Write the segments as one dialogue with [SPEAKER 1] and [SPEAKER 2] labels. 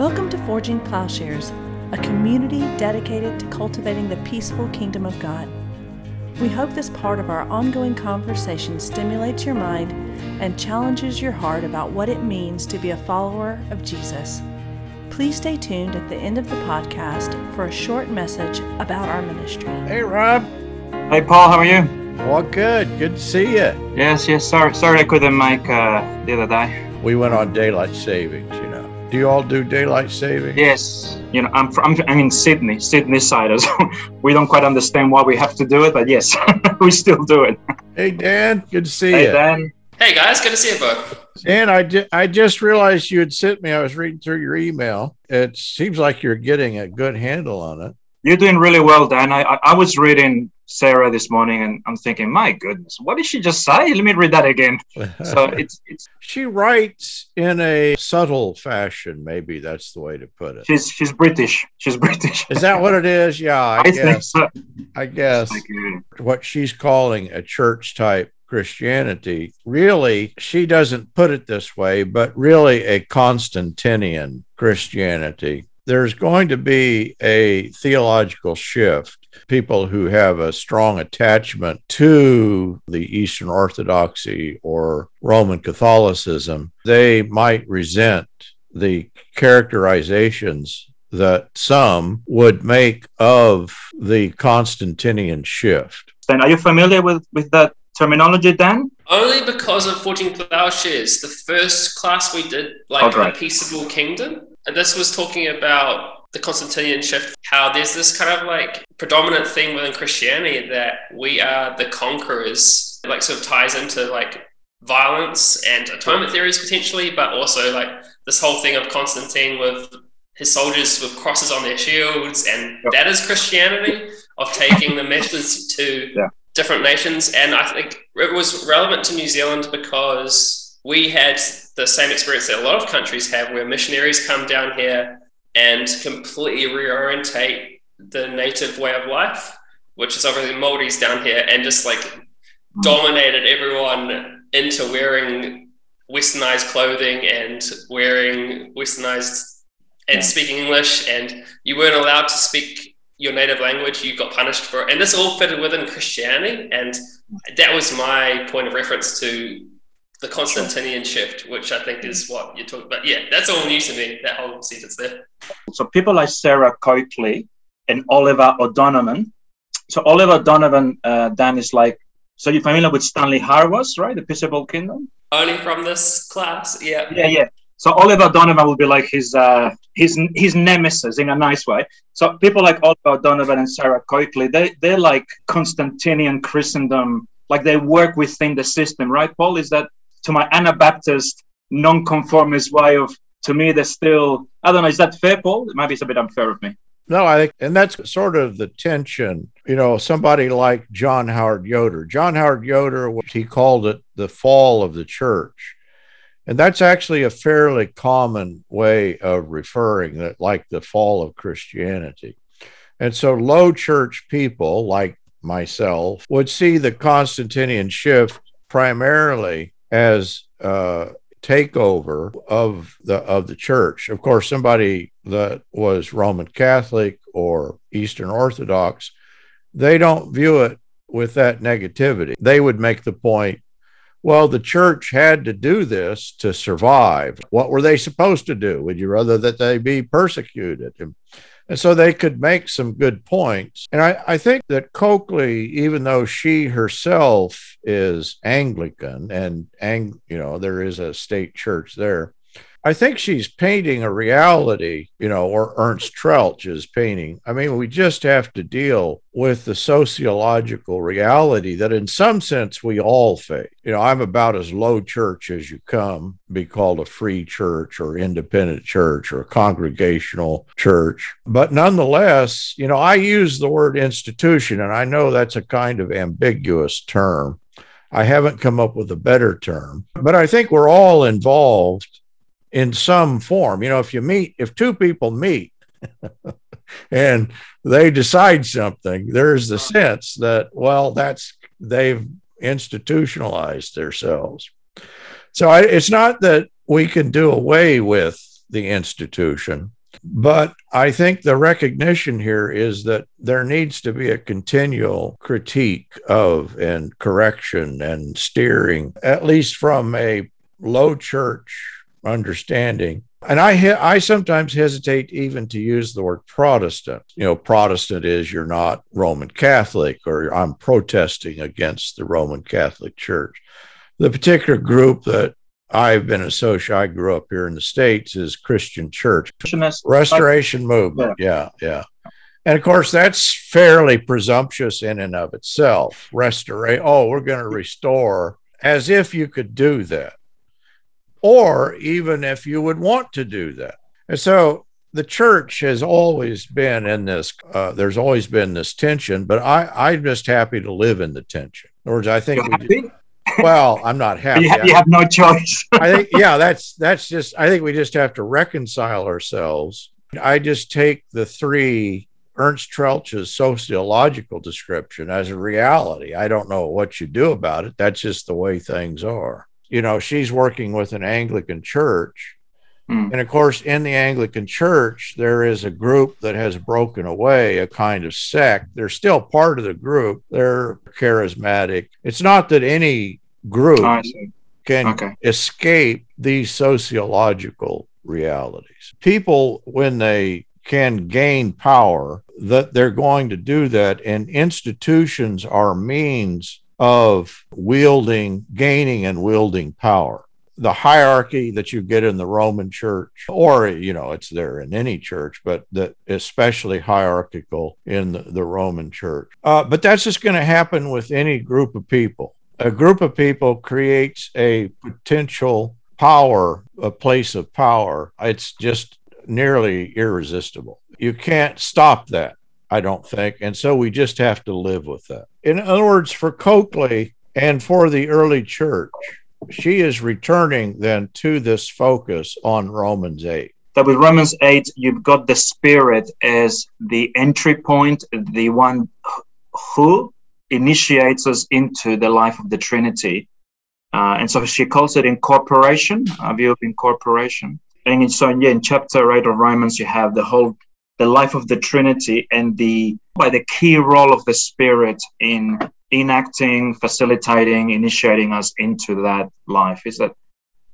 [SPEAKER 1] Welcome to Forging Plowshares, a community dedicated to cultivating the peaceful kingdom of God. We hope this part of our ongoing conversation stimulates your mind and challenges your heart about what it means to be a follower of Jesus. Please stay tuned at the end of the podcast for a short message about our ministry.
[SPEAKER 2] Hey, Rob.
[SPEAKER 3] Hey, Paul, how are you?
[SPEAKER 2] Well, good. Good to see you.
[SPEAKER 3] Yes, yes. Sorry, sorry, I couldn't make uh, the other day.
[SPEAKER 2] We went on daylight savings. You know. Do you all do daylight saving?
[SPEAKER 3] Yes. You know, I'm from, I'm in Sydney, Sydney side. So we don't quite understand why we have to do it, but yes, we still do it.
[SPEAKER 2] Hey, Dan. Good to see
[SPEAKER 3] Hey,
[SPEAKER 2] you.
[SPEAKER 3] Dan.
[SPEAKER 4] Hey guys, good to see you both.
[SPEAKER 2] Dan, I, ju- I just realized you had sent me. I was reading through your email. It seems like you're getting a good handle on it.
[SPEAKER 3] You're doing really well, Dan. I, I, I was reading Sarah this morning, and I'm thinking, my goodness, what did she just say? Let me read that again. So it's it's
[SPEAKER 2] she writes in a subtle fashion. Maybe that's the way to put it.
[SPEAKER 3] she's she's British. She's British.
[SPEAKER 2] Is that what it is? Yeah, I,
[SPEAKER 3] I
[SPEAKER 2] guess.
[SPEAKER 3] so.
[SPEAKER 2] I guess. What she's calling a church type Christianity, really, she doesn't put it this way, but really a Constantinian Christianity. There's going to be a theological shift. People who have a strong attachment to the Eastern Orthodoxy or Roman Catholicism, they might resent the characterizations that some would make of the Constantinian shift.
[SPEAKER 3] Dan, are you familiar with with that terminology, Dan?
[SPEAKER 4] Only because of Forging Plowshares, the first class we did, like
[SPEAKER 3] Oh,
[SPEAKER 4] Peaceable Kingdom, and this was talking about the Constantinian shift, how there's this kind of like predominant theme within Christianity that we are the conquerors, like sort of ties into like violence and atonement theories potentially, but also like this whole thing of Constantine with his soldiers with crosses on their shields, and
[SPEAKER 3] Yep.
[SPEAKER 4] that is Christianity of taking the message to
[SPEAKER 3] Yeah.
[SPEAKER 4] Different nations. And I think it was relevant to New Zealand because we had the same experience that a lot of countries have, where missionaries come down here and completely reorientate the native way of life, which is obviously Maoris down here, and just like mm. dominated everyone into wearing westernized clothing and wearing westernized and speaking English, and you weren't allowed to speak your native language. You got punished for it, and this all fitted within Christianity, and that was my point of reference to the Constantinian shift, which I think is what you're talking about. Yeah, that's all new to me. That whole sentence there.
[SPEAKER 3] So people like Sarah Coakley and Oliver O'Donovan. So Oliver Donovan, uh, Dan is like. So you're familiar with Stanley Hauerwas, right? The Peaceable Kingdom.
[SPEAKER 4] Only from this class. Yeah.
[SPEAKER 3] Yeah, yeah. So Oliver Donovan will be like his uh, his his nemesis in a nice way. So people like Oliver Donovan and Sarah Coakley, they they're like Constantinian Christendom, like they work within the system, right? Paul, is that to my Anabaptist non-conformist way of to me they're still I don't know, is that fair, Paul? Maybe it's a bit unfair of me.
[SPEAKER 2] No, I think, and that's sort of the tension. You know, somebody like John Howard Yoder. John Howard Yoder, he called it the fall of the church. And that's actually a fairly common way of referring that, like the fall of Christianity. And so low church people like myself would see the Constantinian shift primarily as uh, takeover of the of the church. Of course, somebody that was Roman Catholic or Eastern Orthodox, they don't view it with that negativity. They would make the point, well, the church had to do this to survive. What were they supposed to do? Would you rather that they be persecuted? And, so they could make some good points. And I, I think that Coakley, even though she herself is Anglican and, you know, there is a state church there, I think she's painting a reality, you know, or Ernst Troeltsch is painting. I mean, we just have to deal with the sociological reality that, in some sense, we all face. You know, I'm about as low church as you come, be called a free church or independent church or congregational church. But nonetheless, you know, I use the word institution, and I know that's a kind of ambiguous term. I haven't come up with a better term, but I think we're all involved in some form. You know, if you meet, if two people meet and they decide something, there's the sense that, well, that's they've institutionalized themselves. So I, it's not that we can do away with the institution. But I think the recognition here is that there needs to be a continual critique of and correction and steering, at least from a low church understanding. And I I sometimes hesitate even to use the word Protestant. You know, Protestant is you're not Roman Catholic or I'm protesting against the Roman Catholic Church. The particular group that I've been associated, I grew up here in the States, is Christian Church. Restoration movement. Yeah, yeah. And of course, that's fairly presumptuous in and of itself. Restore, oh, we're going to restore, as if you could do that, or even if you would want to do that. And so the church has always been in this, uh, there's always been this tension, but I, I'm just happy to live in the tension. In other words, I think we, well, I'm not happy.
[SPEAKER 3] you, have, you have no choice.
[SPEAKER 2] I think, yeah, that's that's just. I think we just have to reconcile ourselves. I just take the three Ernst Troeltsch's sociological description as a reality. I don't know what you do about it. That's just the way things are. You know, she's working with an Anglican church. Hmm. And of course, in the Anglican church, there is a group that has broken away, a kind of sect. They're still part of the group, they're charismatic. It's not that any group oh, can okay. escape these sociological realities. People, when they can gain power, that they're going to do that, and institutions are means of wielding, gaining, and wielding power. The hierarchy that you get in the Roman church, or, you know, it's there in any church, but especially hierarchical in the, the Roman church. Uh, but that's just going to happen with any group of people a group of people creates a potential power, a place of power. It's just nearly irresistible. You can't stop that, I don't think. And so we just have to live with that. In other words, for Coakley and for the early church, she is returning then to this focus on Romans 8
[SPEAKER 3] that with Romans 8, you've got the Spirit as the entry point, the one who initiates us into the life of the Trinity. Uh, and so she calls it incorporation, a view of incorporation. And so yeah, in chapter 8 of Romans, you have the whole the life of the Trinity and the by the key role of the Spirit in enacting, facilitating, initiating us into that life. Is that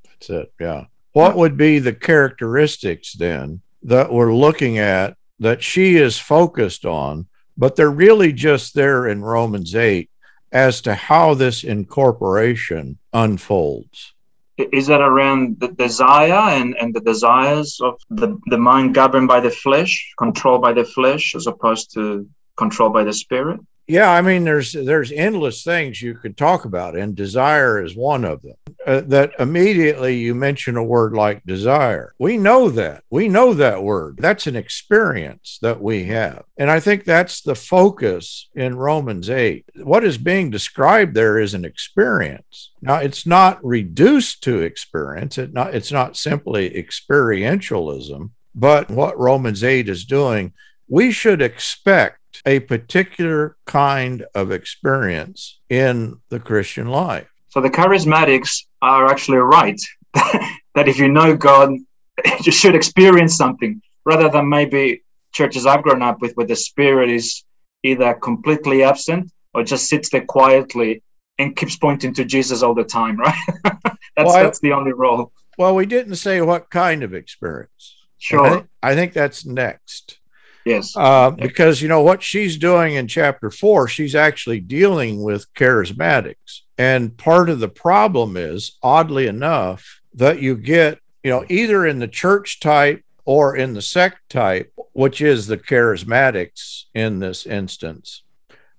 [SPEAKER 2] that's it? Yeah. What would be the characteristics then that we're looking at that she is focused on but they're really just there in Romans 8 as to how this incorporation unfolds.
[SPEAKER 3] Is that around the desire and, and the desires of the, the mind governed by the flesh, controlled by the flesh, as opposed to controlled by the spirit?
[SPEAKER 2] Yeah, I mean, there's there's endless things you could talk about, and desire is one of them. Uh, that immediately you mention a word like desire. We know that. We know that word. That's an experience that we have, and I think that's the focus in Romans eight. What is being described there is an experience. Now, it's not reduced to experience. It not. It's not simply experientialism. But what Romans eight is doing, we should expect a particular kind of experience in the Christian life.
[SPEAKER 3] So the charismatics are actually right that if you know God, you should experience something rather than maybe churches I've grown up with where the spirit is either completely absent or just sits there quietly and keeps pointing to Jesus all the time, right? that's well, that's the only role.
[SPEAKER 2] Well, we didn't say what kind of experience.
[SPEAKER 3] Sure.
[SPEAKER 2] I I think that's next.
[SPEAKER 3] Yes.
[SPEAKER 2] Uh, because, you know, what she's doing in chapter four, she's actually dealing with charismatics. And part of the problem is, oddly enough, that you get, you know, either in the church type or in the sect type, which is the charismatics in this instance,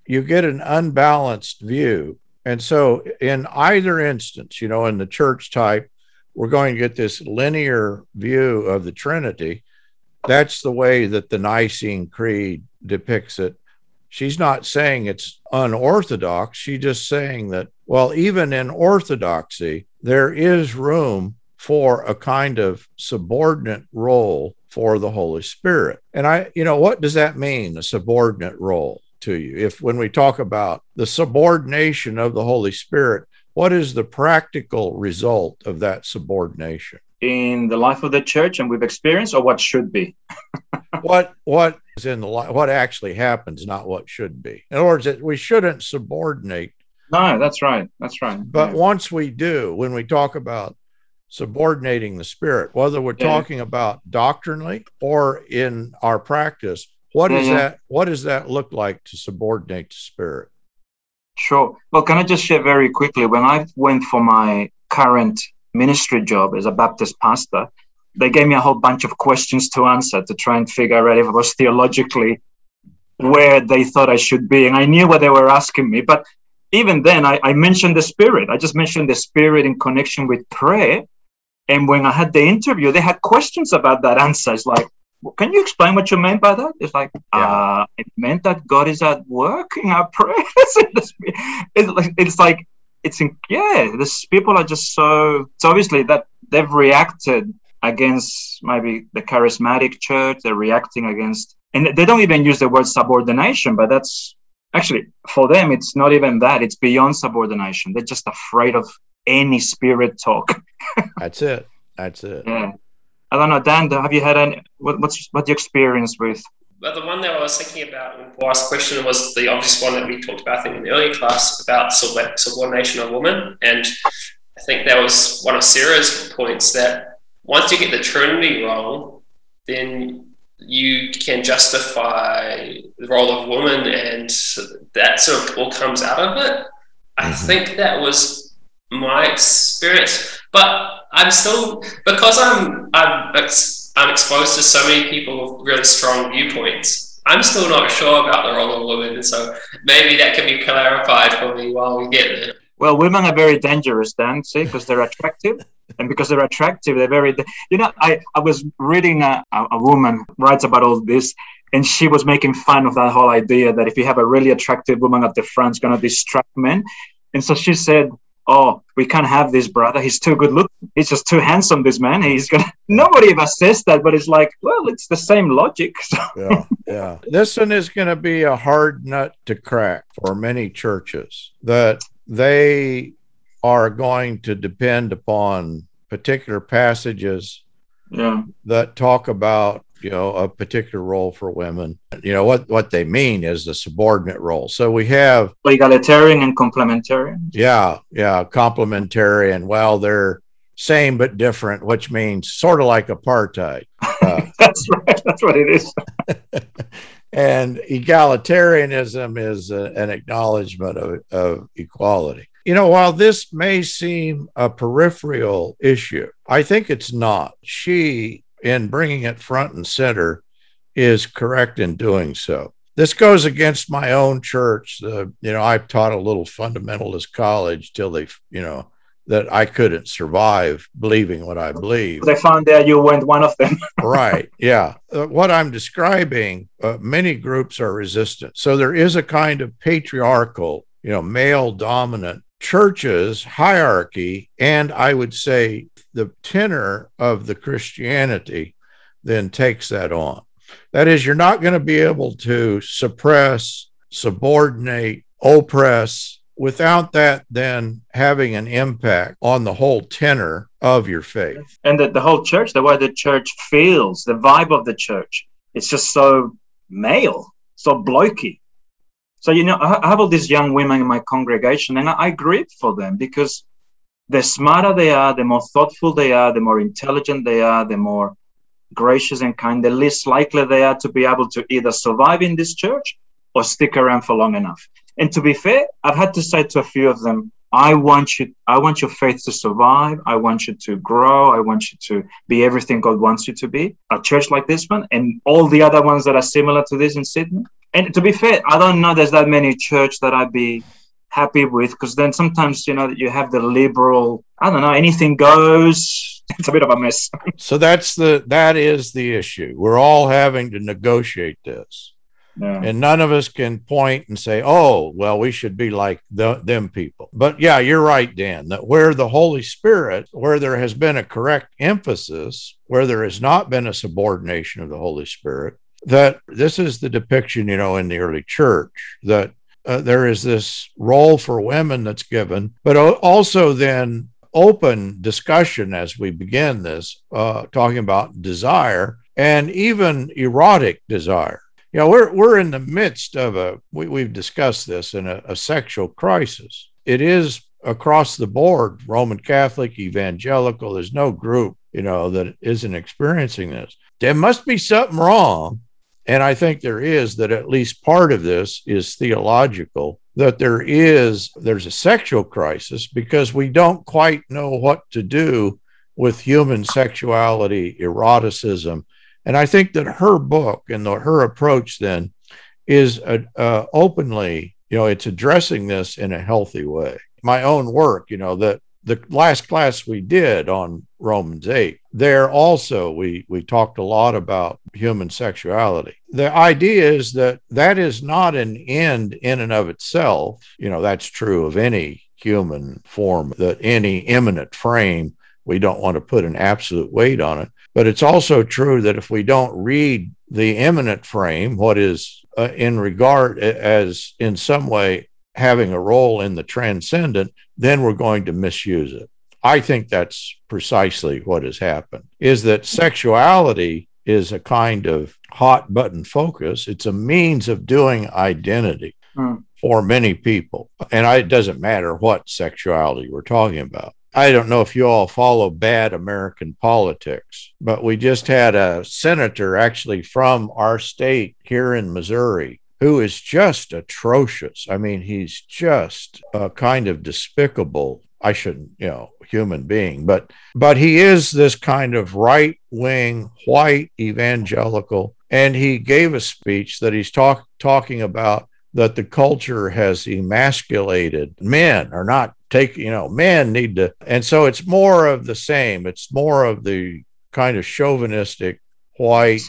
[SPEAKER 2] you get an unbalanced view. And so, in either instance, you know, in the church type, we're going to get this linear view of the Trinity that's the way that the Nicene Creed depicts it. She's not saying it's unorthodox. She's just saying that, well, even in orthodoxy, there is room for a kind of subordinate role for the Holy Spirit. And I, you know, what does that mean, a subordinate role to you? If when we talk about the subordination of the Holy Spirit, what is the practical result of that subordination?
[SPEAKER 3] In the life of the church and we've experienced, or what should be?
[SPEAKER 2] what what is in the li- what actually happens, not what should be. In other words, that we shouldn't subordinate.
[SPEAKER 3] No, that's right. That's right.
[SPEAKER 2] But
[SPEAKER 3] Yeah.
[SPEAKER 2] once we do, when we talk about subordinating the spirit, whether we're
[SPEAKER 3] Yeah.
[SPEAKER 2] talking about doctrinally or in our practice, what
[SPEAKER 3] Yeah, yeah.
[SPEAKER 2] that what does that look like to subordinate the spirit?
[SPEAKER 3] Sure. Well, can I just share very quickly? When I went for my current ministry job as a Baptist pastor, they gave me a whole bunch of questions to answer to try and figure out if I was theologically where they thought I should be. And I knew what they were asking me. But even then, I, I mentioned the Spirit. I just mentioned the Spirit in connection with prayer. And when I had the interview, they had questions about that answer. It's like, "Well, can you explain what you meant by that? It's like,
[SPEAKER 2] Yeah.
[SPEAKER 3] uh, it meant that God is at work in our prayers. it's like, it's like, it's in, yeah, this people are just so, so obviously that they've reacted against maybe the charismatic church. They're reacting against, and they don't even use the word subordination, but that's actually for them, it's not even that. It's beyond subordination. They're just afraid of any spirit talk.
[SPEAKER 2] That's it. That's it.
[SPEAKER 3] Yeah. I don't know, Dan. Have you had any? What, what's what your experience with?
[SPEAKER 4] But the one that I was thinking about asked the question was the obvious one that we talked about I think, in the earlier class about subordination of woman. And I think that was one of Sarah's points that once you get the Trinity wrong, then you can justify the role of woman and that sort of all comes out of it. I
[SPEAKER 2] Mhm.
[SPEAKER 4] think that was my experience. But I'm still because I'm I'm I'm exposed to so many people with really strong viewpoints. I'm still not sure about the role of women, so maybe that can be clarified for me while we get there.
[SPEAKER 3] Well, women are very dangerous, then, See, because they're attractive, and because they're attractive, they're very. You know, I I was reading a, a, woman writes about all this, and she was making fun of that whole idea that if you have a really attractive woman at the front, it's going to distract men. And so she said, "Oh, we can't have this brother. He's too good looking. He's just too handsome. This man. He's gonna." Nobody ever says that, but it's like, well, it's the same logic. So,
[SPEAKER 2] yeah, yeah. This one is going to be a hard nut to crack for many churches that they are going to depend upon particular passages
[SPEAKER 3] yeah,
[SPEAKER 2] that talk about you know a particular role for women you know what what they mean is the subordinate role so we have
[SPEAKER 3] egalitarian and complementarian.
[SPEAKER 2] yeah yeah complementary and well they're same but different which means sort of like apartheid uh,
[SPEAKER 3] That's right. That's what it is.
[SPEAKER 2] and egalitarianism is a, an acknowledgement of, of equality. You know, while this may seem a peripheral issue, I think it's not. She, in bringing it front and center, is correct in doing so. This goes against my own church. The, you know, I've taught a little fundamentalist college till they, you know, that I couldn't survive believing what I believe
[SPEAKER 3] They found out you weren't one of them.
[SPEAKER 2] right. Yeah. Uh, what I'm describing, uh, many groups are resistant. So there is a kind of patriarchal, you know, male dominant churches hierarchy. And I would say the tenor of the Christianity then takes that on. That is, you're not going to be able to suppress, subordinate, oppress without that then having an impact on the whole tenor of your faith.
[SPEAKER 3] and the, the whole church, the way the church feels, the vibe of the church, it's just so male, so blokey. So, you know, I have all these young women in my congregation, and I, I grieve for them because the smarter they are, the more thoughtful they are, the more intelligent they are, the more gracious and kind, the less likely they are to be able to either survive in this church or stick around for long enough. And to be fair, I've had to say to a few of them, I want you, I want your faith to survive. I want you to grow. I want you to be everything God wants you to be. A church like this one and all the other ones that are similar to this in Sydney. And to be fair, I don't know there's that many church that I'd be happy with because then sometimes you know you have the liberal, I don't know, anything goes. It's a bit of a mess.
[SPEAKER 2] So that's the that is the issue. We're all having to negotiate this.
[SPEAKER 3] Yeah.
[SPEAKER 2] And none of us can point and say, "Oh, well, we should be like the, them people." But yeah, you're right, Dan. That where the Holy Spirit, where there has been a correct emphasis, where there has not been a subordination of the Holy Spirit, that this is the depiction, you know, in the early church that uh, there is this role for women that's given, but also then open discussion as we begin this, uh, talking about desire and even erotic desire. You know, we're, we're in the midst of a, we, we've discussed this in a, a sexual crisis. It is across the board Roman Catholic, evangelical, there's no group, you know, that isn't experiencing this. There must be something wrong. And I think there is that at least part of this is theological that there is there's a sexual crisis because we don't quite know what to do with human sexuality eroticism. And i think that her book and the, her approach then is uh, uh, openly you know it's addressing this in a healthy way. My own work you know that the last class we did on Romans 8, there also we, we talked a lot about human sexuality. The idea is that that is not an end in and of itself. You know, that's true of any human form, that any immanent frame, we don't want to put an absolute weight on it. But it's also true that if we don't read the immanent frame, what is uh, in regard as in some way having a role in the transcendent, then we're going to misuse it. I think that's precisely what has happened is that sexuality is a kind of hot button focus. It's a means of doing identity mm. for many people. And I, it doesn't matter what sexuality we're talking about. I don't know if you all follow bad American politics, but we just had a senator actually from our state here in Missouri who is just atrocious. I mean, he's just a kind of despicable, I shouldn't, you know, human being, but but he is this kind of right-wing white evangelical and he gave a speech that he's talk, talking about that the culture has emasculated men are not taking you know men need to and so it's more of the same it's more of the kind of chauvinistic white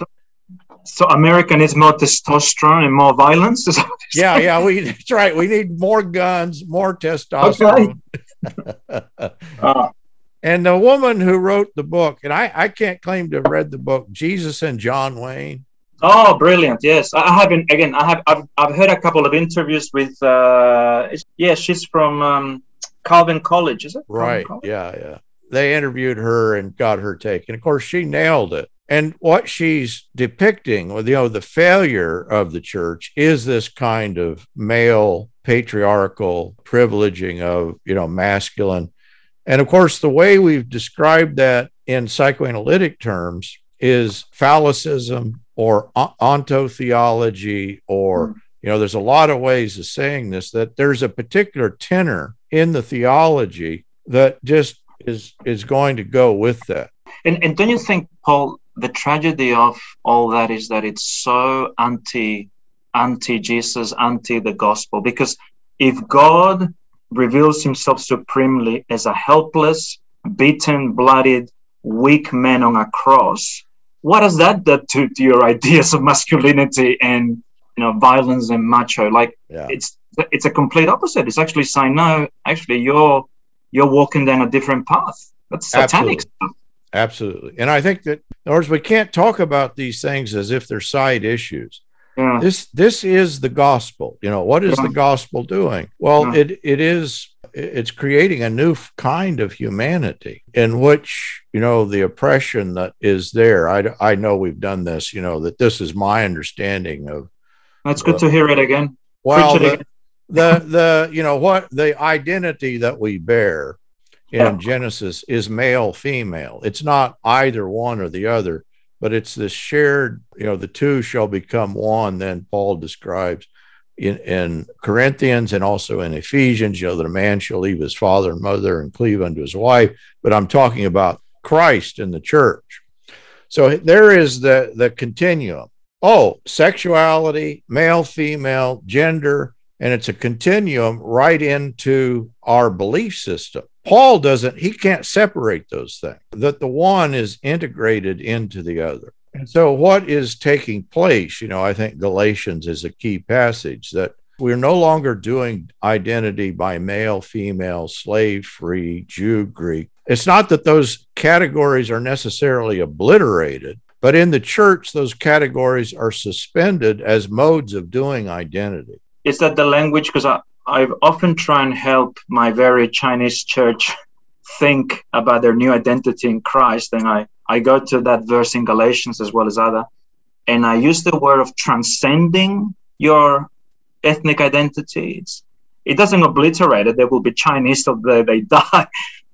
[SPEAKER 3] so, so America needs more testosterone and more violence.
[SPEAKER 2] yeah, yeah, we that's right. We need more guns, more testosterone. Okay. uh, and the woman who wrote the book, and I, I can't claim to have read the book, Jesus and John Wayne.
[SPEAKER 3] Oh, brilliant! Yes, I haven't. Again, I have. I've, I've heard a couple of interviews with. Uh, yeah, she's from um, Calvin College, is it?
[SPEAKER 2] Right. Yeah, yeah. They interviewed her and got her take, and of course, she nailed it. And what she's depicting, or you know, the failure of the church is this kind of male patriarchal privileging of, you know, masculine. And of course, the way we've described that in psychoanalytic terms is phallicism or ontotheology or, hmm. you know, there's a lot of ways of saying this, that there's a particular tenor in the theology that just is is going to go with that.
[SPEAKER 3] And, and don't you think, Paul, the tragedy of all that is that it's so anti anti Jesus, anti the gospel. Because if God reveals himself supremely as a helpless, beaten, bloodied, weak man on a cross, what does that do to, to your ideas of masculinity and you know violence and macho? Like yeah. it's it's a complete opposite. It's actually saying no, actually you're you're walking down a different path. That's satanic
[SPEAKER 2] Absolutely. stuff. Absolutely. And I think that, in other words, we can't talk about these things as if they're side issues. Yeah. This this is the gospel. You know, what is yeah. the gospel doing? Well, yeah. it it is it's creating a new kind of humanity in which you know the oppression that is there i, I know we've done this you know that this is my understanding of
[SPEAKER 3] that's good uh, to hear it again
[SPEAKER 2] well the, again. the the you know what the identity that we bear in. Genesis is male female. It's not either one or the other, but it's this shared, you know, the two shall become one. Then Paul describes in, in Corinthians and also in Ephesians, you know, that a man shall leave his father and mother and cleave unto his wife. But I'm talking about Christ in the church. So there is the, the continuum. Oh, sexuality, male, female, gender, and it's a continuum right into our belief system. Paul doesn't, he can't separate those things, that the one is integrated into the other. And so, what is taking place? You know, I think Galatians is a key passage that we're no longer doing identity by male, female, slave, free, Jew, Greek. It's not that those categories are necessarily obliterated, but in the church, those categories are suspended as modes of doing identity.
[SPEAKER 3] Is that the language? Because I've often try and help my very Chinese church think about their new identity in Christ, then I, I go to that verse in Galatians as well as other, and I use the word of transcending your ethnic identity. It's, it doesn't obliterate it. They will be Chinese till the they die,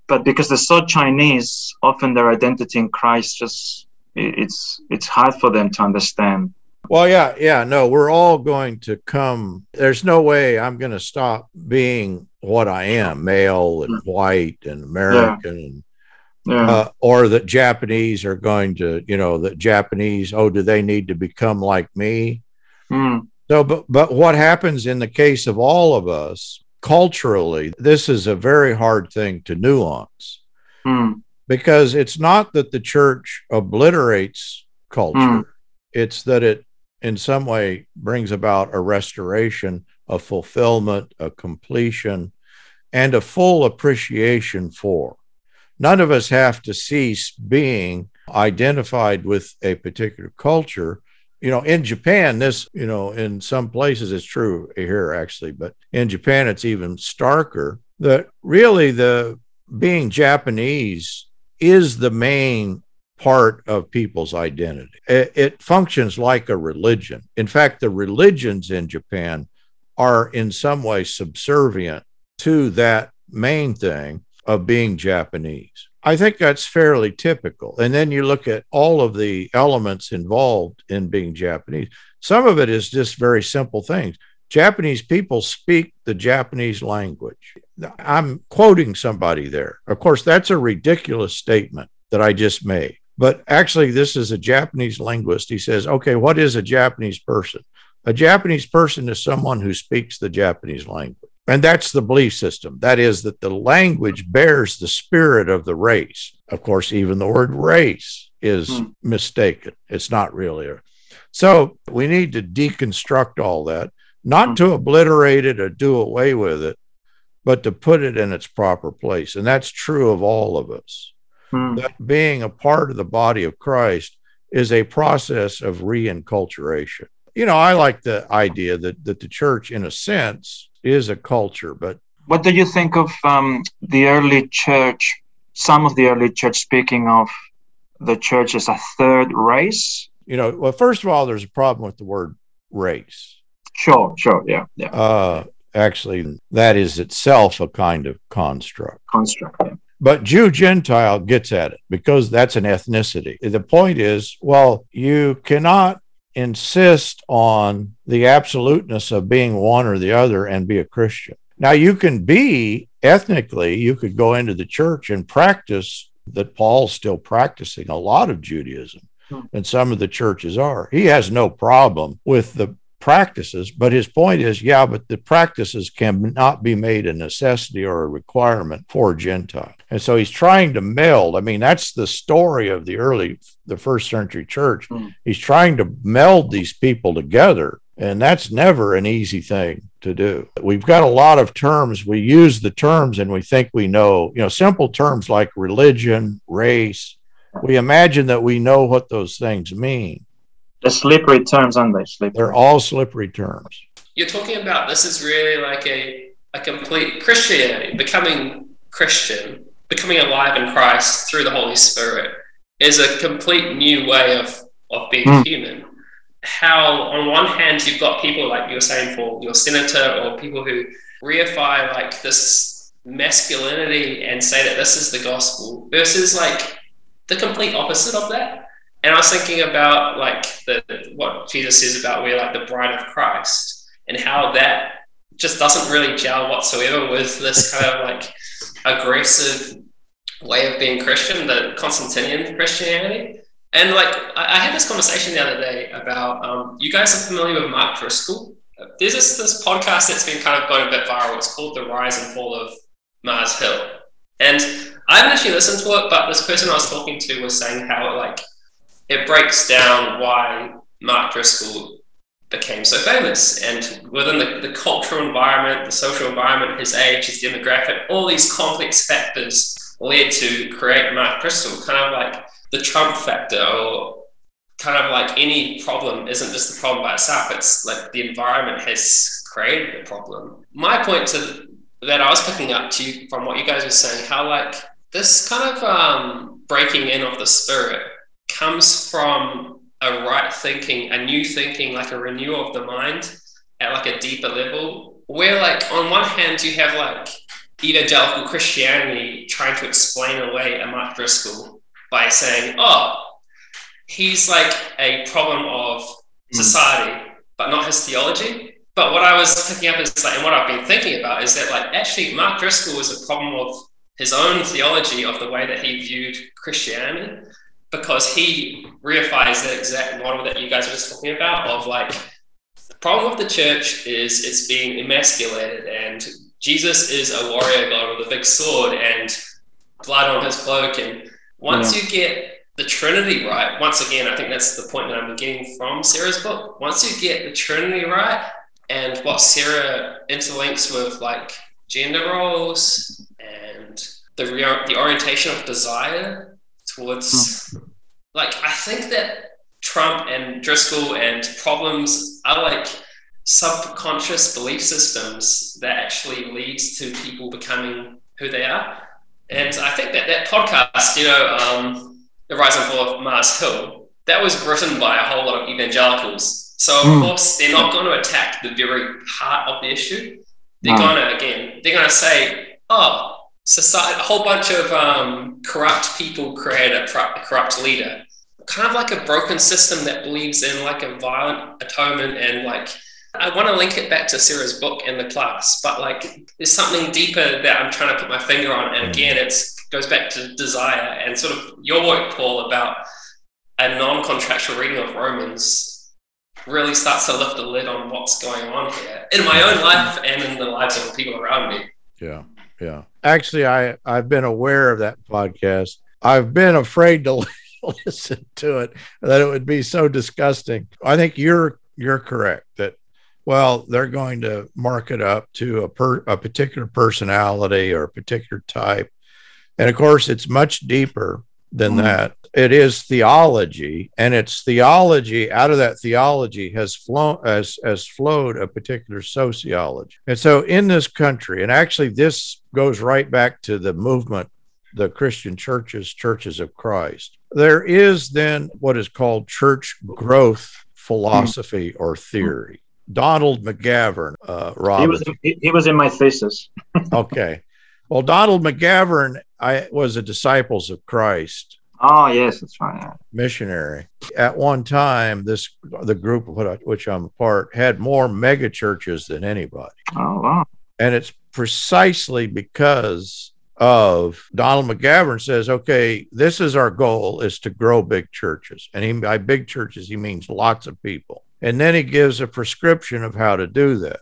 [SPEAKER 3] but because they're so Chinese, often their identity in Christ just it's it's hard for them to understand.
[SPEAKER 2] Well, yeah, yeah, no, we're all going to come. There's no way I'm going to stop being what I am, male and white and American, yeah. yeah. Uh, or that Japanese are going to, you know, that Japanese. Oh, do they need to become like me? Mm. So, but but what happens in the case of all of us culturally? This is a very hard thing to nuance. Mm because it's not that the church obliterates culture, mm. it's that it in some way brings about a restoration, a fulfillment, a completion, and a full appreciation for. None of us have to cease being identified with a particular culture. You know, in Japan, this, you know, in some places it's true here actually, but in Japan it's even starker that really the being Japanese is the main part of people's identity. It, it, functions like a religion. In fact, the religions in Japan are in some way subservient to that main thing of being Japanese. I think that's fairly typical. And then you look at all of the elements involved in being Japanese. Some of it is just very simple things. Japanese people speak the Japanese language. I'm quoting somebody there. Of course, that's a ridiculous statement that I just made. But actually, this is a Japanese linguist. He says, okay, what is a Japanese person? A Japanese person is someone who speaks the Japanese language. And that's the belief system. That is, that the language bears the spirit of the race. Of course, even the word race is hmm. mistaken. It's not really. A... So we need to deconstruct all that not hmm. to obliterate it or do away with it, but to put it in its proper place. And that's true of all of us. Hmm. That being a part of the body of Christ is a process of reinculturation. You know, I like the idea that, that the church, in a sense, is a culture, but.
[SPEAKER 3] What do you think of um, the early church, some of the early church speaking of the church as a third race?
[SPEAKER 2] You know, well, first of all, there's a problem with the word race.
[SPEAKER 3] Sure, sure, yeah, yeah. Uh,
[SPEAKER 2] actually, that is itself a kind of construct.
[SPEAKER 3] Construct, yeah.
[SPEAKER 2] But Jew Gentile gets at it because that's an ethnicity. The point is, well, you cannot insist on the absoluteness of being one or the other and be a Christian. Now, you can be ethnically, you could go into the church and practice that Paul's still practicing a lot of Judaism, hmm. and some of the churches are. He has no problem with the practices. But his point is, yeah, but the practices can not be made a necessity or a requirement for Gentile. And so he's trying to meld. I mean, that's the story of the early, the first century church. Mm. He's trying to meld these people together. And that's never an easy thing to do. We've got a lot of terms. We use the terms and we think we know, you know, simple terms like religion, race. We imagine that we know what those things mean.
[SPEAKER 3] The slippery terms, aren't they? Slippery.
[SPEAKER 2] They're all slippery terms.
[SPEAKER 4] You're talking about this is really like a, a complete Christianity, becoming Christian, becoming alive in Christ through the Holy Spirit is a complete new way of, of being mm. human. How, on one hand, you've got people like you're saying for your senator or people who reify like this masculinity and say that this is the gospel versus like the complete opposite of that and I was thinking about like the what Jesus says about we're like the bride of Christ and how that just doesn't really gel whatsoever with this kind of like aggressive way of being Christian, the Constantinian Christianity. And like I, had this conversation the other day about um, you guys are familiar with Mark Driscoll. There's this this podcast that's been kind of going a bit viral. It's called The Rise and Fall of Mars Hill. And I haven't actually listened to it, but this person I was talking to was saying how like it breaks down why Mark Driscoll became so famous. And within the, the cultural environment, the social environment, his age, his demographic, all these complex factors led to create Mark Driscoll, kind of like the Trump factor or kind of like any problem isn't just the problem by itself. It's like the environment has created the problem. My point to that I was picking up to you from what you guys were saying, how like this kind of um, breaking in of the spirit comes from a right thinking, a new thinking, like a renewal of the mind at like a deeper level. Where like on one hand you have like evangelical Christianity trying to explain away a Mark Driscoll by saying, oh, he's like a problem of hmm. society, but not his theology. But what I was picking up is like, and what I've been thinking about is that like actually Mark Driscoll was a problem of his own theology of the way that he viewed Christianity, because he reifies the exact model that you guys were just talking about of like the problem with the church is it's being emasculated and Jesus is a warrior god with a big sword and blood on his cloak. And once yeah. you get the Trinity right, once again, I think that's the point that I'm getting from Sarah's book. Once you get the Trinity right, and what Sarah interlinks with like gender roles and the re- the orientation of desire towards, mm. like I think that Trump and Driscoll and problems are like subconscious belief systems that actually leads to people becoming who they are. And I think that that podcast, you know, um, The Rise and Fall of Mars Hill, that was written by a whole lot of evangelicals. So, of mm. course, they're not going to attack the very heart of the issue. They're going to, again, they're going to say, oh, society, a whole bunch of um, corrupt people create a, corrupt leader. Kind of like a broken system that believes in like a violent atonement and like I want to link it back to Sarah's book in the class, but like there's something deeper that I'm trying to put my finger on. And again, it goes back to desire and sort of your work, Paul, about a non-contractual reading of Romans really starts to lift the lid on what's going on here in my own life and in the lives of the people around me.
[SPEAKER 2] Yeah. Yeah. Actually, I, I've been aware of that podcast. I've been afraid to listen to it, that it would be so disgusting. I think you're you're correct that well, they're going to mark it up to a, per, a particular personality or a particular type. And of course, it's much deeper than mm-hmm. that. It is theology, and it's theology. Out of that theology has flown has has flowed a particular sociology. And so, in this country, and actually, this goes right back to the movement, the Christian churches, churches of Christ. There is then what is called church growth philosophy mm-hmm. or theory. Donald McGavran, uh, Rob.
[SPEAKER 3] He was, in, he was in my thesis.
[SPEAKER 2] okay. Well, Donald McGavran I was a Disciples of Christ.
[SPEAKER 3] Oh yes, that's right.
[SPEAKER 2] Missionary. At one time, this the group which I'm part had more mega churches than anybody.
[SPEAKER 3] Oh wow!
[SPEAKER 2] And it's precisely because of Donald McGavran says, okay, this is our goal is to grow big churches. And he, by big churches, he means lots of people. And then he gives a prescription of how to do that.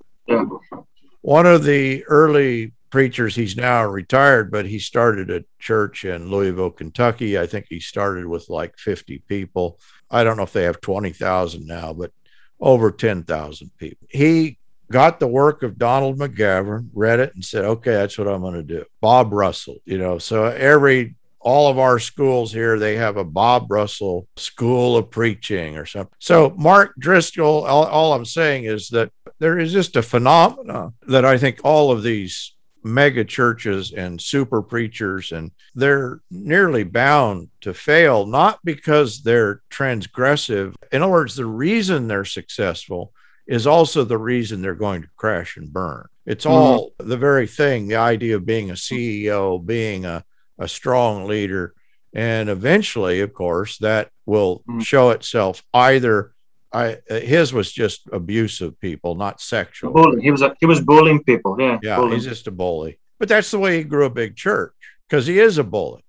[SPEAKER 2] One of the early preachers, he's now retired, but he started a church in Louisville, Kentucky. I think he started with like 50 people. I don't know if they have 20,000 now, but over 10,000 people. He got the work of Donald McGavran, read it, and said, okay, that's what I'm going to do. Bob Russell, you know, so every all of our schools here, they have a Bob Russell School of Preaching or something. So, Mark Driscoll, all, all, I'm saying is that there is just a phenomena that I think all of these mega churches and super preachers, and they're nearly bound to fail, not because they're transgressive. In other words, the reason they're successful is also the reason they're going to crash and burn. It's mm-hmm. all mm-hmm. the very thing the idea of being a CEO, being a, a strong leader. And eventually, of course, that will mm-hmm. show itself either. I, his was just abusive people, not sexual.
[SPEAKER 3] Bully. He was a, he was bullying people. Yeah,
[SPEAKER 2] yeah, bullying. he's just a bully. But that's the way he grew a big church because he is a bully.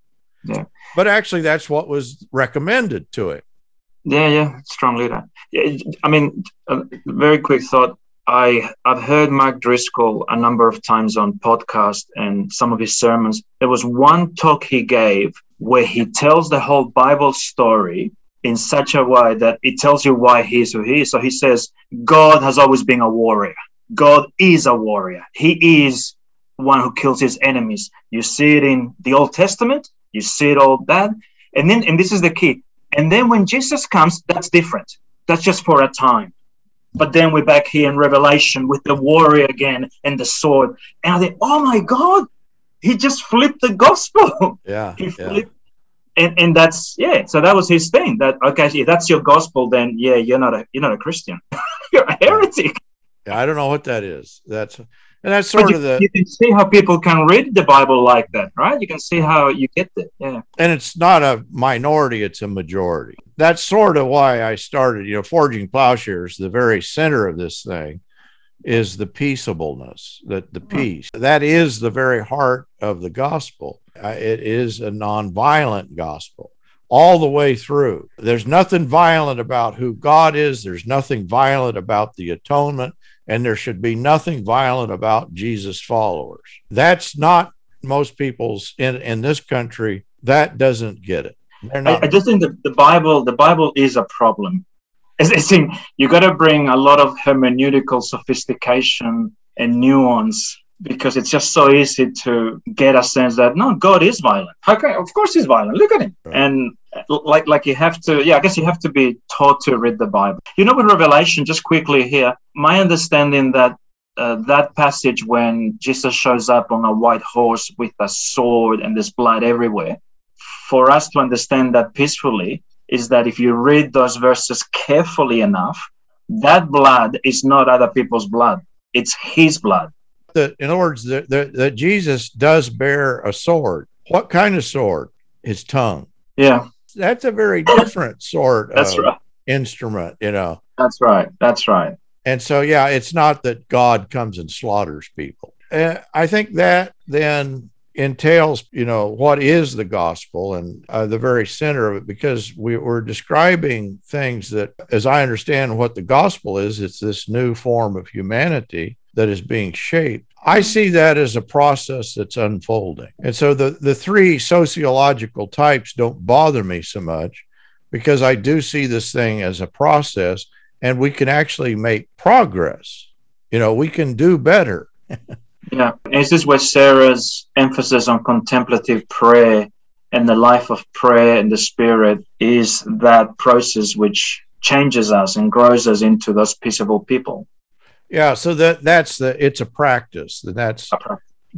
[SPEAKER 2] Yeah. But actually, that's what was recommended to him.
[SPEAKER 3] Yeah, yeah, strong leader. Yeah, I mean, very quick thought. I I've heard Mark Driscoll a number of times on podcast and some of his sermons. There was one talk he gave where he tells the whole Bible story in such a way that it tells you why he is who he is. So he says God has always been a warrior. God is a warrior. He is one who kills his enemies. You see it in the Old Testament. You see it all that. And then, and this is the key. And then when Jesus comes, that's different. That's just for a time. But then we're back here in Revelation with the warrior again and the sword. And I think, oh my God, he just flipped the gospel.
[SPEAKER 2] Yeah.
[SPEAKER 3] he
[SPEAKER 2] yeah.
[SPEAKER 3] flipped, and and that's yeah. So that was his thing. That okay, if that's your gospel, then yeah, you're not a you're not a Christian. you're a heretic.
[SPEAKER 2] Yeah, I don't know what that is. That's and that's sort
[SPEAKER 3] you,
[SPEAKER 2] of the
[SPEAKER 3] you can see how people can read the Bible like that, right? You can see how you get it. Yeah.
[SPEAKER 2] and it's not a minority, it's a majority. That's sort of why I started, you know, forging plowshares, the very center of this thing is the peaceableness, that the peace. That is the very heart of the gospel. Uh, it is a nonviolent gospel all the way through. There's nothing violent about who God is, there's nothing violent about the atonement, and there should be nothing violent about Jesus' followers. That's not most people's in, in this country, that doesn't get it. They're
[SPEAKER 3] I,
[SPEAKER 2] not
[SPEAKER 3] I just think that the Bible, the Bible is a problem. It's, it's in, you got to bring a lot of hermeneutical sophistication and nuance because it's just so easy to get a sense that no, God is violent. Okay, of course he's violent. Look at him.
[SPEAKER 2] Right.
[SPEAKER 3] And like like you have to, yeah, I guess you have to be taught to read the Bible. You know, with Revelation, just quickly here, my understanding that uh, that passage when Jesus shows up on a white horse with a sword and there's blood everywhere, for us to understand that peacefully is that if you read those verses carefully enough, that blood is not other people's blood, it's his blood.
[SPEAKER 2] That in other words that, Jesus does bear a sword. What kind of sword? His tongue.
[SPEAKER 3] Yeah,
[SPEAKER 2] That's a very different sort
[SPEAKER 3] that's
[SPEAKER 2] of
[SPEAKER 3] right.
[SPEAKER 2] instrument, you know.
[SPEAKER 3] That's right. That's right.
[SPEAKER 2] And so, yeah, it's not that God comes and slaughters people. Uh, I think that then entails, you know, what is the gospel and uh, the very center of it, because we, we're describing things that, as I understand what the gospel is, it's this new form of humanity that is being shaped. I see that as a process that's unfolding. And so the, the three sociological types don't bother me so much because I do see this thing as a process and we can actually make progress. You know, we can do better.
[SPEAKER 3] Yeah. Is this where Sarah's emphasis on contemplative prayer and the life of prayer and the spirit is that process which changes us and grows us into those peaceable people.
[SPEAKER 2] Yeah, so that that's the it's a practice. That That's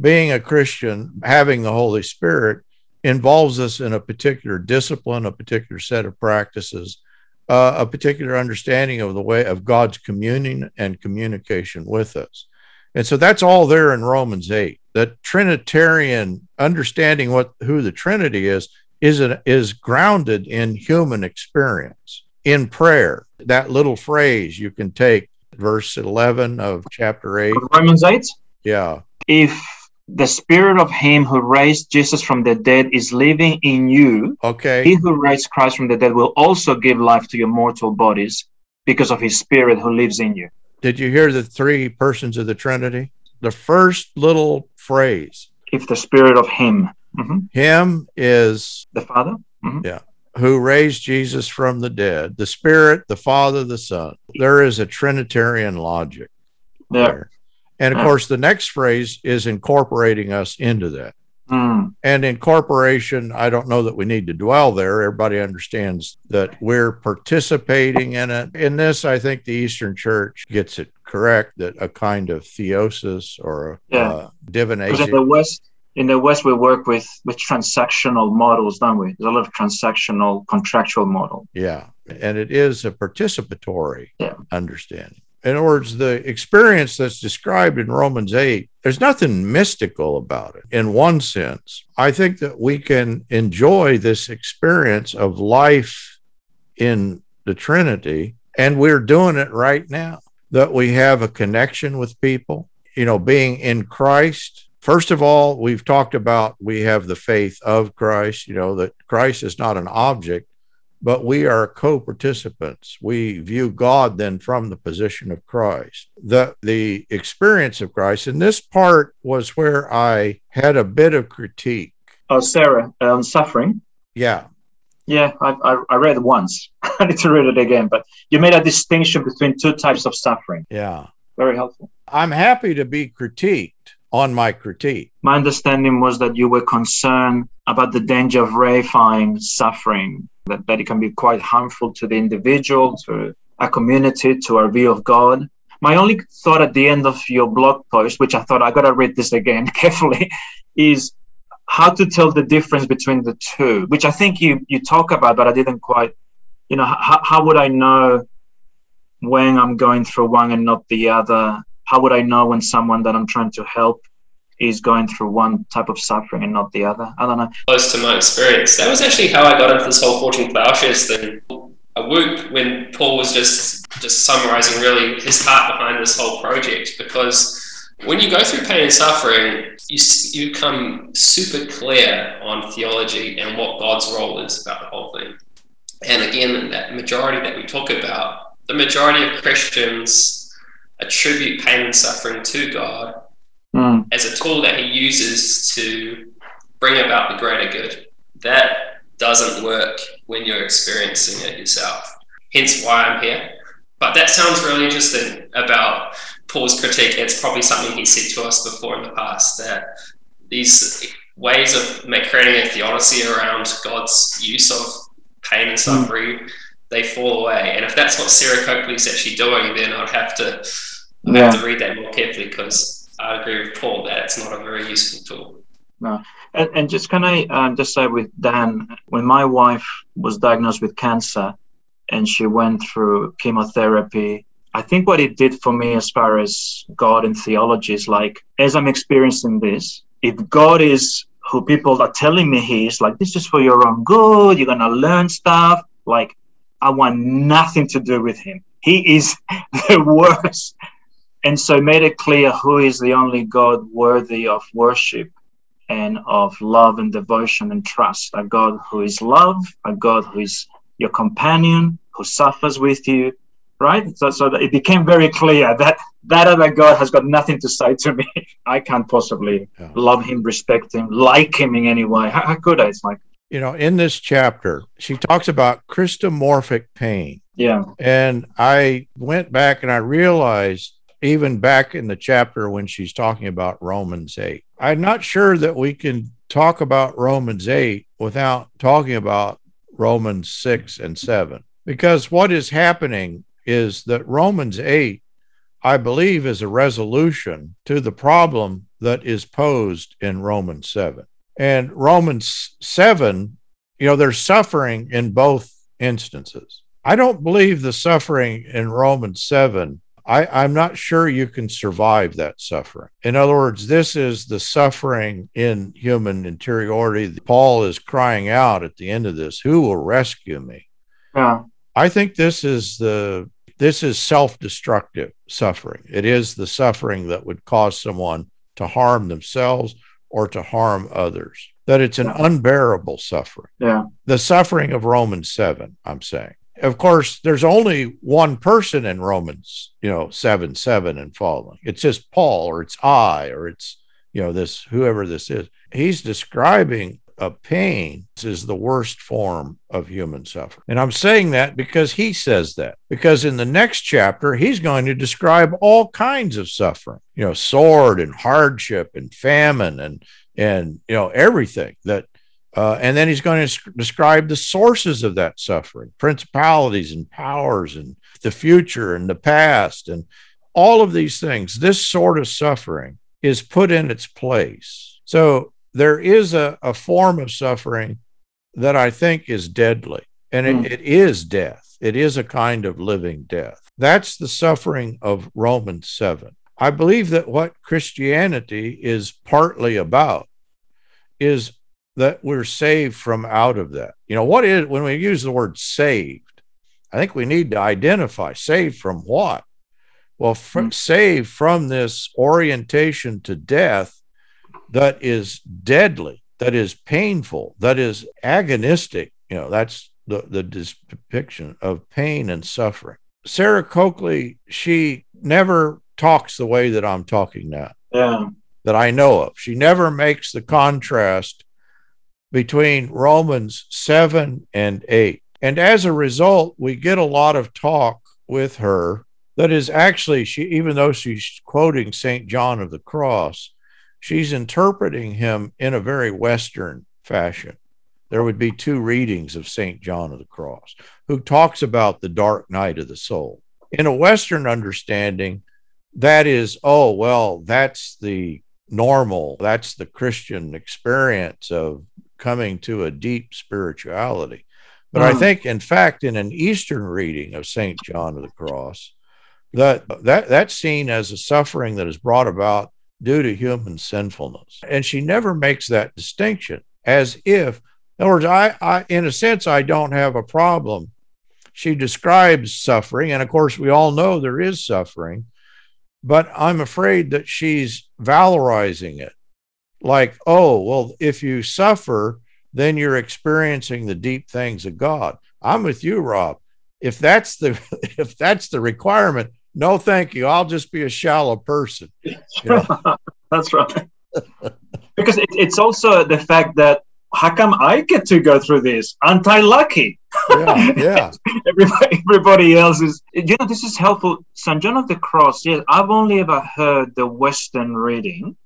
[SPEAKER 2] being a Christian, having the Holy Spirit involves us in a particular discipline, a particular set of practices, uh, a particular understanding of the way of God's communing and communication with us. And so that's all there in Romans 8. That Trinitarian understanding what who the Trinity is is an, is grounded in human experience, in prayer. That little phrase you can take verse 11 of chapter 8.
[SPEAKER 3] Romans 8
[SPEAKER 2] Yeah.
[SPEAKER 3] if the spirit of him who raised Jesus from the dead is living in you,
[SPEAKER 2] Okay.
[SPEAKER 3] he who raised Christ from the dead will also give life to your mortal bodies because of his spirit who lives in you.
[SPEAKER 2] Did you hear the three persons of the Trinity? The first little phrase,
[SPEAKER 3] If the spirit of him, Mhm.
[SPEAKER 2] Him is
[SPEAKER 3] the Father, Mhm.
[SPEAKER 2] Who raised Jesus from the dead, the Spirit, the Father, the Son. There is a Trinitarian logic
[SPEAKER 3] yeah.
[SPEAKER 2] there. And of
[SPEAKER 3] Yeah.
[SPEAKER 2] course, the next phrase is incorporating us into that.
[SPEAKER 3] Mm.
[SPEAKER 2] And incorporation, I don't know that we need to dwell there. Everybody understands that we're participating in it. In this, I think the Eastern Church gets it correct that a kind of theosis or a
[SPEAKER 3] Yeah.
[SPEAKER 2] uh,
[SPEAKER 3] Because in
[SPEAKER 2] divinization.
[SPEAKER 3] the West, in the West, we work with with transactional models, don't we? There's a lot of transactional, contractual model.
[SPEAKER 2] Yeah. And it is a participatory
[SPEAKER 3] Yeah.
[SPEAKER 2] understanding. In other words, the experience that's described in Romans 8, there's nothing mystical about it in one sense. I think that we can enjoy this experience of life in the Trinity, and we're doing it right now. That we have a connection with people, you know, being in Christ. First of all, we've talked about we have the faith of Christ, you know, that Christ is not an object, but we are co participants. We view God then from the position of Christ. The, the experience of Christ, and this part was where I had a bit of critique.
[SPEAKER 3] Oh, Sarah, on suffering.
[SPEAKER 2] Yeah.
[SPEAKER 3] Yeah, I, I, I read it once. I need to read it again. But you made a distinction between two types of suffering.
[SPEAKER 2] Yeah.
[SPEAKER 3] Very helpful.
[SPEAKER 2] I'm happy to be critiqued on my critique.
[SPEAKER 3] My understanding was that you were concerned about the danger of reifying suffering, that, that it can be quite harmful to the individual, to a community, to our view of God. My only thought at the end of your blog post, which I thought I got to read this again carefully, is how to tell the difference between the two, which I think you you talk about, but I didn't quite. You know, how, how would I know when I'm going through one and not the other? How would I know when someone that I'm trying to help is going through one type of suffering and not the other? I don't know.
[SPEAKER 4] Close to my experience. That was actually how I got into this whole Forging Plowshares thing. A whoop when Paul was just just summarizing really his heart behind this whole project because when you go through pain and suffering, you, you become super clear on theology and what God's role is about the whole thing. And again, that majority that we talk about, the majority of Christians attribute pain and suffering to God mm. as a tool that He uses to bring about the greater good. That doesn't work when you're experiencing it yourself. Hence why I'm here. But that sounds really interesting about Paul's critique. It's probably something he said to us before in the past that these ways of creating a theodicy around God's use of pain and suffering, mm. they fall away. And if that's what Sarah Coakley's actually doing, then I'd have to, yeah. have to read that more carefully because I agree with Paul that it's not a very useful tool.
[SPEAKER 3] No. And, and just can I um, just say with Dan, when my wife was diagnosed with cancer and she went through chemotherapy, I think what it did for me as far as God and theology is like, as I'm experiencing this, if God is who people are telling me he is, like, this is for your own good, you're going to learn stuff, like, I want nothing to do with him. He is the worst. And so made it clear who is the only God worthy of worship and of love and devotion and trust. A God who is love, a God who is your companion, who suffers with you, right? So, so it became very clear that that other God has got nothing to say to me. I can't possibly yeah. love him, respect him, like him in any way. How, how could I? It's like,
[SPEAKER 2] you know, in this chapter, she talks about Christomorphic pain.
[SPEAKER 3] Yeah.
[SPEAKER 2] And I went back and I realized even back in the chapter when she's talking about Romans 8. I'm not sure that we can talk about Romans 8 without talking about Romans 6 and 7. Because what is happening is that Romans 8, I believe, is a resolution to the problem that is posed in Romans 7. And Romans 7, you know, there's suffering in both instances. I don't believe the suffering in Romans 7 I, am not sure you can survive that suffering. In other words, this is the suffering in human interiority. Paul is crying out at the end of this, who will rescue me?
[SPEAKER 3] Yeah.
[SPEAKER 2] I think this is the this is self-destructive suffering. It is the suffering that would cause someone to harm themselves or to harm others. That it's an unbearable suffering.
[SPEAKER 3] Yeah.
[SPEAKER 2] The suffering of Romans 7, I'm saying of course, there's only one person in Romans, you know, seven, seven and following. It's just Paul, or it's I, or it's, you know, this, whoever this is. He's describing a pain is the worst form of human suffering. And I'm saying that because he says that. Because in the next chapter, he's going to describe all kinds of suffering, you know, sword and hardship and famine and and you know everything that uh, and then he's going to describe the sources of that suffering, principalities and powers, and the future and the past, and all of these things. This sort of suffering is put in its place. So there is a, a form of suffering that I think is deadly, and it, mm. it is death. It is a kind of living death. That's the suffering of Romans 7. I believe that what Christianity is partly about is that we're saved from out of that. You know, what is when we use the word saved? I think we need to identify saved from what? Well, from, mm-hmm. saved from this orientation to death that is deadly, that is painful, that is agonistic. You know, that's the, the depiction of pain and suffering. Sarah Coakley, she never talks the way that I'm talking now.
[SPEAKER 3] Yeah.
[SPEAKER 2] That I know of. She never makes the contrast between Romans 7 and 8. And as a result, we get a lot of talk with her that is actually she even though she's quoting St. John of the Cross, she's interpreting him in a very western fashion. There would be two readings of St. John of the Cross who talks about the dark night of the soul. In a western understanding, that is oh well, that's the normal. That's the Christian experience of coming to a deep spirituality. But I hmm. think, in fact, in an Eastern reading of St. John of the Cross, that, that that's seen as a suffering that is brought about due to human sinfulness. And she never makes that distinction as if, in other words, I, I in a sense, I don't have a problem. She describes suffering, and of course, we all know there is suffering, but I'm afraid that she's valorizing it. Like, oh, well, if you suffer, then you're experiencing the deep things of God. I'm with you, Rob. If that's the if that's the requirement, no, thank you. I'll just be a shallow person. You
[SPEAKER 3] know? that's right. because it, it's also the fact that how come I get to go through this? Aren't I lucky?
[SPEAKER 2] Yeah, yeah.
[SPEAKER 3] everybody, everybody else is. You know, this is helpful. St. John of the Cross. yes, I've only ever heard the Western reading,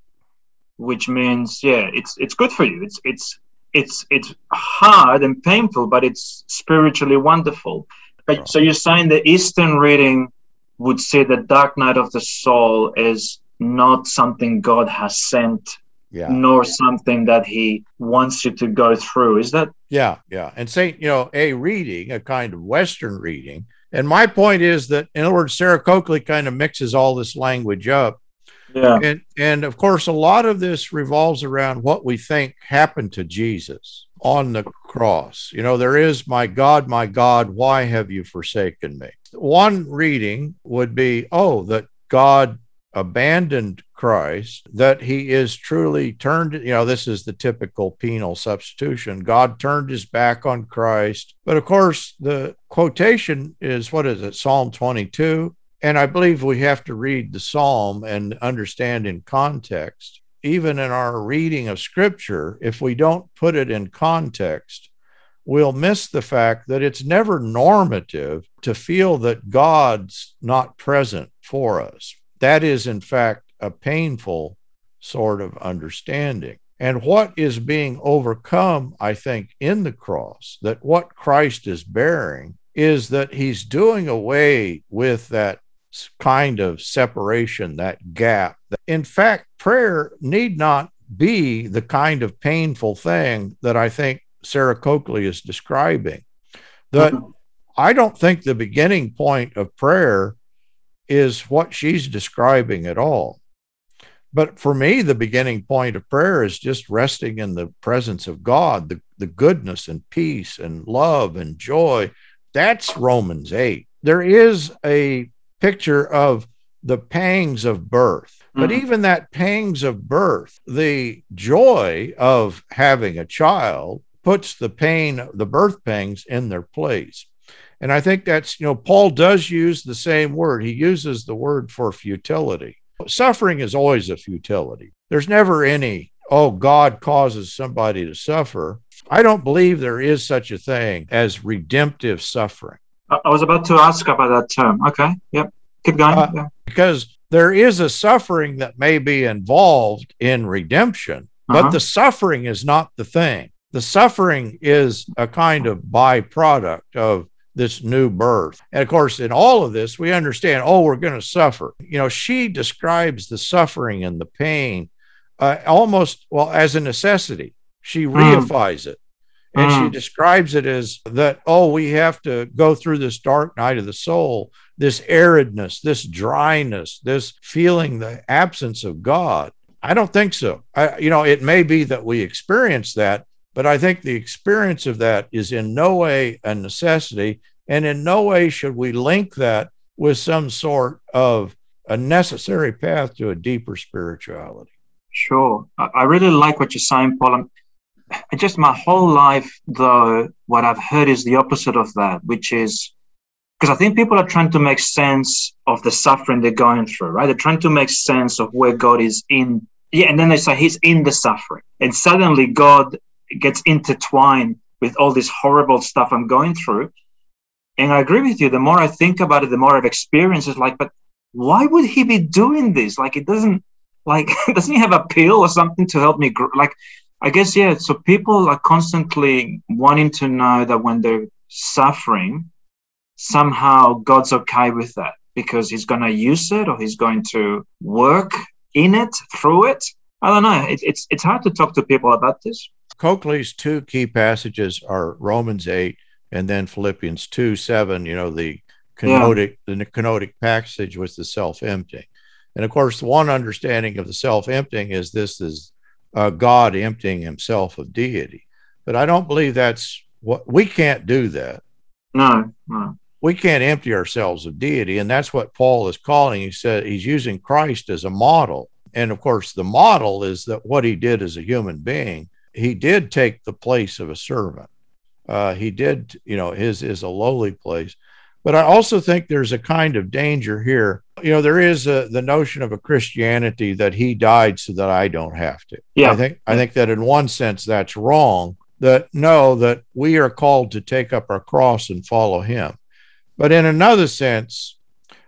[SPEAKER 3] which means yeah, it's it's good for you. It's it's it's it's hard and painful, but it's spiritually wonderful. But, so you're saying the Eastern reading would say the dark night of the soul is not something God has sent yeah. nor something that he wants you to go through. Is that?
[SPEAKER 2] Yeah, yeah. And say, you know, a reading, a kind of Western reading. And my point is that, in other words, Sarah Coakley kind of mixes all this language up.
[SPEAKER 3] Yeah.
[SPEAKER 2] And, and of course, a lot of this revolves around what we think happened to Jesus on the cross. You know, there is, my God, my God, why have you forsaken me? One reading would be, oh, that God abandoned Christ, that he is truly turned, you know, this is the typical penal substitution. God turned his back on Christ. But of course, the quotation is what is it, Psalm 22? And I believe we have to read the psalm and understand in context. Even in our reading of scripture, if we don't put it in context, we'll miss the fact that it's never normative to feel that God's not present for us. That is, in fact, a painful sort of understanding. And what is being overcome, I think, in the cross, that what Christ is bearing is that he's doing away with that kind of separation, that gap. In fact, prayer need not be the kind of painful thing that I think Sarah Coakley is describing. That mm-hmm. I don't think the beginning point of prayer is what she's describing at all. But for me, the beginning point of prayer is just resting in the presence of God, the, the goodness and peace and love and joy. That's Romans 8. There is a picture of the pangs of birth. But mm-hmm. even that pangs of birth, the joy of having a child puts the pain, the birth pangs in their place. And I think that's, you know, Paul does use the same word. He uses the word for futility. Suffering is always a futility. There's never any, oh, God causes somebody to suffer. I don't believe there is such a thing as redemptive suffering.
[SPEAKER 3] I was about to ask about that term. Okay. Yep. Keep going. Uh, yeah.
[SPEAKER 2] Because there is a suffering that may be involved in redemption, uh-huh. but the suffering is not the thing. The suffering is a kind of byproduct of this new birth. And of course, in all of this, we understand, oh, we're going to suffer. You know, she describes the suffering and the pain uh, almost, well, as a necessity. She mm. reifies it. And mm. she describes it as that, oh, we have to go through this dark night of the soul, this aridness, this dryness, this feeling the absence of God. I don't think so. I, you know, it may be that we experience that, but I think the experience of that is in no way a necessity. And in no way should we link that with some sort of a necessary path to a deeper spirituality.
[SPEAKER 3] Sure. I really like what you're saying, Paul. Just my whole life, though, what I've heard is the opposite of that, which is because I think people are trying to make sense of the suffering they're going through, right? They're trying to make sense of where God is in. Yeah, and then they say he's in the suffering. And suddenly God gets intertwined with all this horrible stuff I'm going through. And I agree with you. The more I think about it, the more I've experienced. It's like, but why would he be doing this? Like, it doesn't, like, doesn't he have a pill or something to help me? Grow? Like, I guess yeah. So people are constantly wanting to know that when they're suffering, somehow God's okay with that because He's going to use it or He's going to work in it through it I don't know. It, it's it's hard to talk to people about this.
[SPEAKER 2] Coakley's two key passages are Romans 8 and then Philippians 2 7, you know, the kenotic, yeah. the kenotic passage was the self emptying. And of course, one understanding of the self emptying is this is uh, God emptying himself of deity. But I don't believe that's what we can't do that.
[SPEAKER 3] No, no.
[SPEAKER 2] We can't empty ourselves of deity. And that's what Paul is calling. He said he's using Christ as a model. And of course, the model is that what he did as a human being, he did take the place of a servant. Uh, he did, you know, his is a lowly place. But I also think there's a kind of danger here. You know, there is a, the notion of a Christianity that he died so that I don't have to.
[SPEAKER 3] Yeah.
[SPEAKER 2] I think I think that in one sense that's wrong. That no, that we are called to take up our cross and follow him. But in another sense,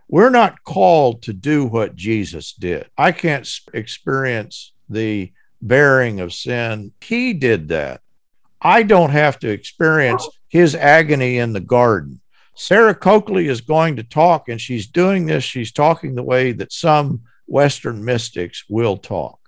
[SPEAKER 2] we're not called to do what Jesus did. I can't experience the bearing of sin. He did that. I don't have to experience his agony in the garden. Sarah Coakley is going to talk, and she's doing this. She's talking the way that some Western mystics will talk.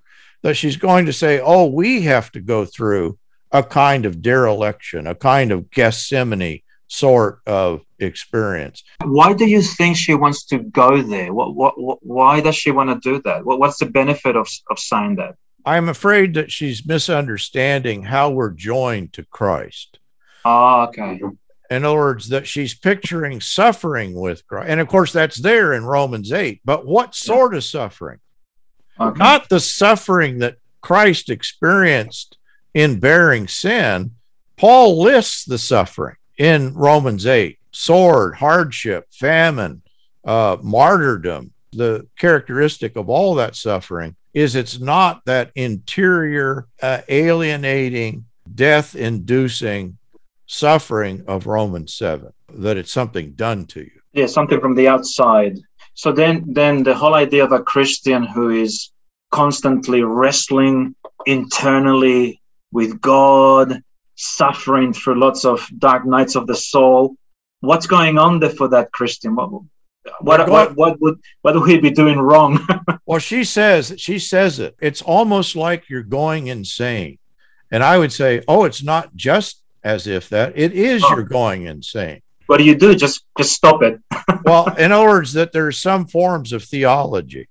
[SPEAKER 2] That she's going to say, oh, we have to go through a kind of dereliction, a kind of Gethsemane sort of experience.
[SPEAKER 3] Why do you think she wants to go there? What, what, what why does she want to do that? What, what's the benefit of, of saying that?
[SPEAKER 2] I'm afraid that she's misunderstanding how we're joined to Christ.
[SPEAKER 3] Oh, okay.
[SPEAKER 2] In other words, that she's picturing suffering with Christ. And of course, that's there in Romans 8. But what sort of suffering? Okay. Not the suffering that Christ experienced in bearing sin. Paul lists the suffering in Romans 8 sword, hardship, famine, uh, martyrdom. The characteristic of all that suffering is it's not that interior, uh, alienating, death inducing suffering of Romans 7, that it's something done to you.
[SPEAKER 3] Yeah, something from the outside. So then, then the whole idea of a Christian who is constantly wrestling internally with God, suffering through lots of dark nights of the soul. What's going on there for that Christian? What, what, what, what would what would he be doing wrong?
[SPEAKER 2] well, she says she says it. It's almost like you're going insane. And I would say, oh, it's not just as if that it is oh. you're going insane.
[SPEAKER 3] What do you do? Just just stop it.
[SPEAKER 2] well, in other words, that there's some forms of theology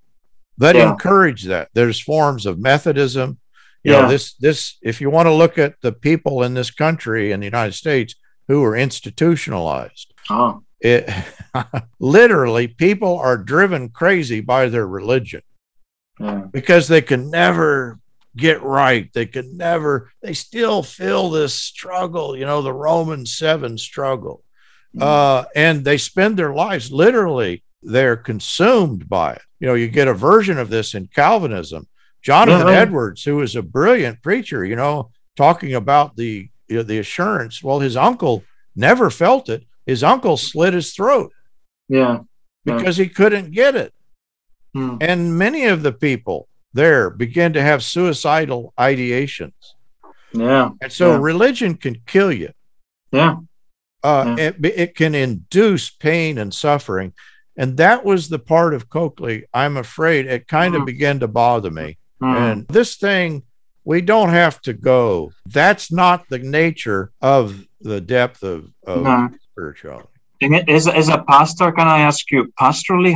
[SPEAKER 2] that yeah. encourage that. There's forms of Methodism. You yeah. know, this this if you want to look at the people in this country in the United States who are institutionalized.
[SPEAKER 3] Oh.
[SPEAKER 2] It literally people are driven crazy by their religion. Yeah. Because they can never get right. They could never, they still feel this struggle, you know, the Roman seven struggle. Mm-hmm. Uh, and they spend their lives literally, they're consumed by it. You know, you get a version of this in Calvinism. Jonathan yeah. Edwards, who is a brilliant preacher, you know, talking about the you know, the assurance. Well, his uncle never felt it. His uncle slit his throat.
[SPEAKER 3] Yeah.
[SPEAKER 2] Because he couldn't get it. Hmm. And many of the people there begin to have suicidal ideations.
[SPEAKER 3] Yeah.
[SPEAKER 2] And so
[SPEAKER 3] yeah.
[SPEAKER 2] religion can kill you.
[SPEAKER 3] Yeah.
[SPEAKER 2] Uh, yeah. It, it can induce pain and suffering. And that was the part of Coakley, I'm afraid, it kind mm-hmm. of began to bother me. Mm-hmm. And this thing, we don't have to go. That's not the nature of the depth of, of no. spirituality.
[SPEAKER 3] As, as a pastor, can I ask you, pastorally,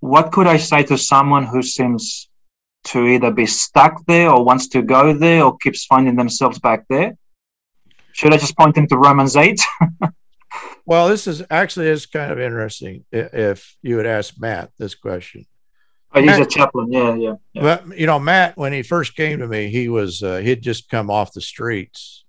[SPEAKER 3] what could I say to someone who seems to either be stuck there or wants to go there or keeps finding themselves back there? Should I just point them to Romans 8?
[SPEAKER 2] well, this is actually is kind of interesting if you would ask Matt this question.
[SPEAKER 3] Oh, he's Matt, a chaplain. Yeah, yeah, yeah.
[SPEAKER 2] But you know, Matt, when he first came to me, he was uh, he'd just come off the streets,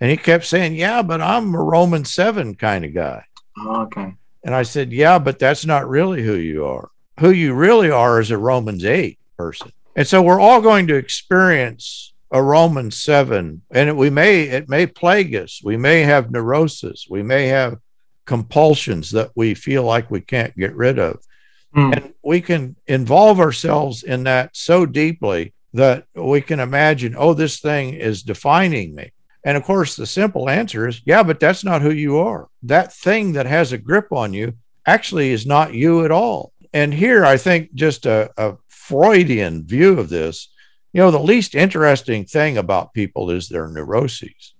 [SPEAKER 2] and he kept saying, "Yeah, but I'm a Roman seven kind of guy."
[SPEAKER 3] Oh, okay.
[SPEAKER 2] And I said, "Yeah, but that's not really who you are. Who you really are is a Romans eight person." And so we're all going to experience a Roman 7 and it, we may it may plague us. We may have neurosis. We may have compulsions that we feel like we can't get rid of. Mm. And we can involve ourselves in that so deeply that we can imagine, oh, this thing is defining me. And of course, the simple answer is, yeah, but that's not who you are. That thing that has a grip on you actually is not you at all. And here, I think just a, a Freudian view of this. You know, the least interesting thing about people is their neuroses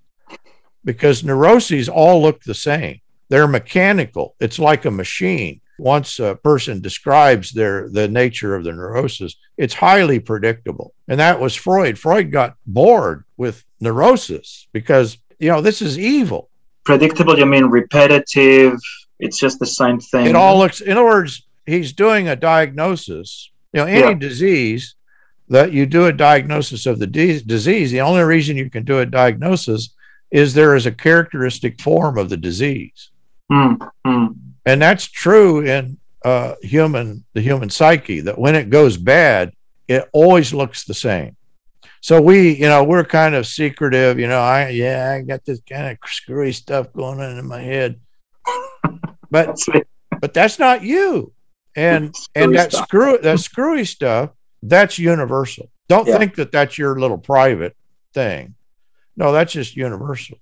[SPEAKER 2] because neuroses all look the same. They're mechanical. It's like a machine. Once a person describes their the nature of the neurosis, it's highly predictable. And that was Freud. Freud got bored with neurosis because, you know, this is evil.
[SPEAKER 3] Predictable, you mean repetitive? It's just the same thing.
[SPEAKER 2] It all looks, in other words, he's doing a diagnosis. You know, any
[SPEAKER 3] Yeah.
[SPEAKER 2] disease that you do a diagnosis of the de- disease, the only reason you can do a diagnosis is there is a characteristic form of the disease.
[SPEAKER 3] Mm, mm.
[SPEAKER 2] And that's true in uh, human, the human psyche, that when it goes bad, it always looks the same. So we, you know, we're kind of secretive, you know, I, yeah, I got this kind of screwy stuff going on in my head. But
[SPEAKER 3] That's
[SPEAKER 2] but that's not you. And and that
[SPEAKER 3] stuff.
[SPEAKER 2] screw that screwy stuff, that's universal. Don't
[SPEAKER 3] Yeah.
[SPEAKER 2] think that that's your little private thing. No, that's just universal.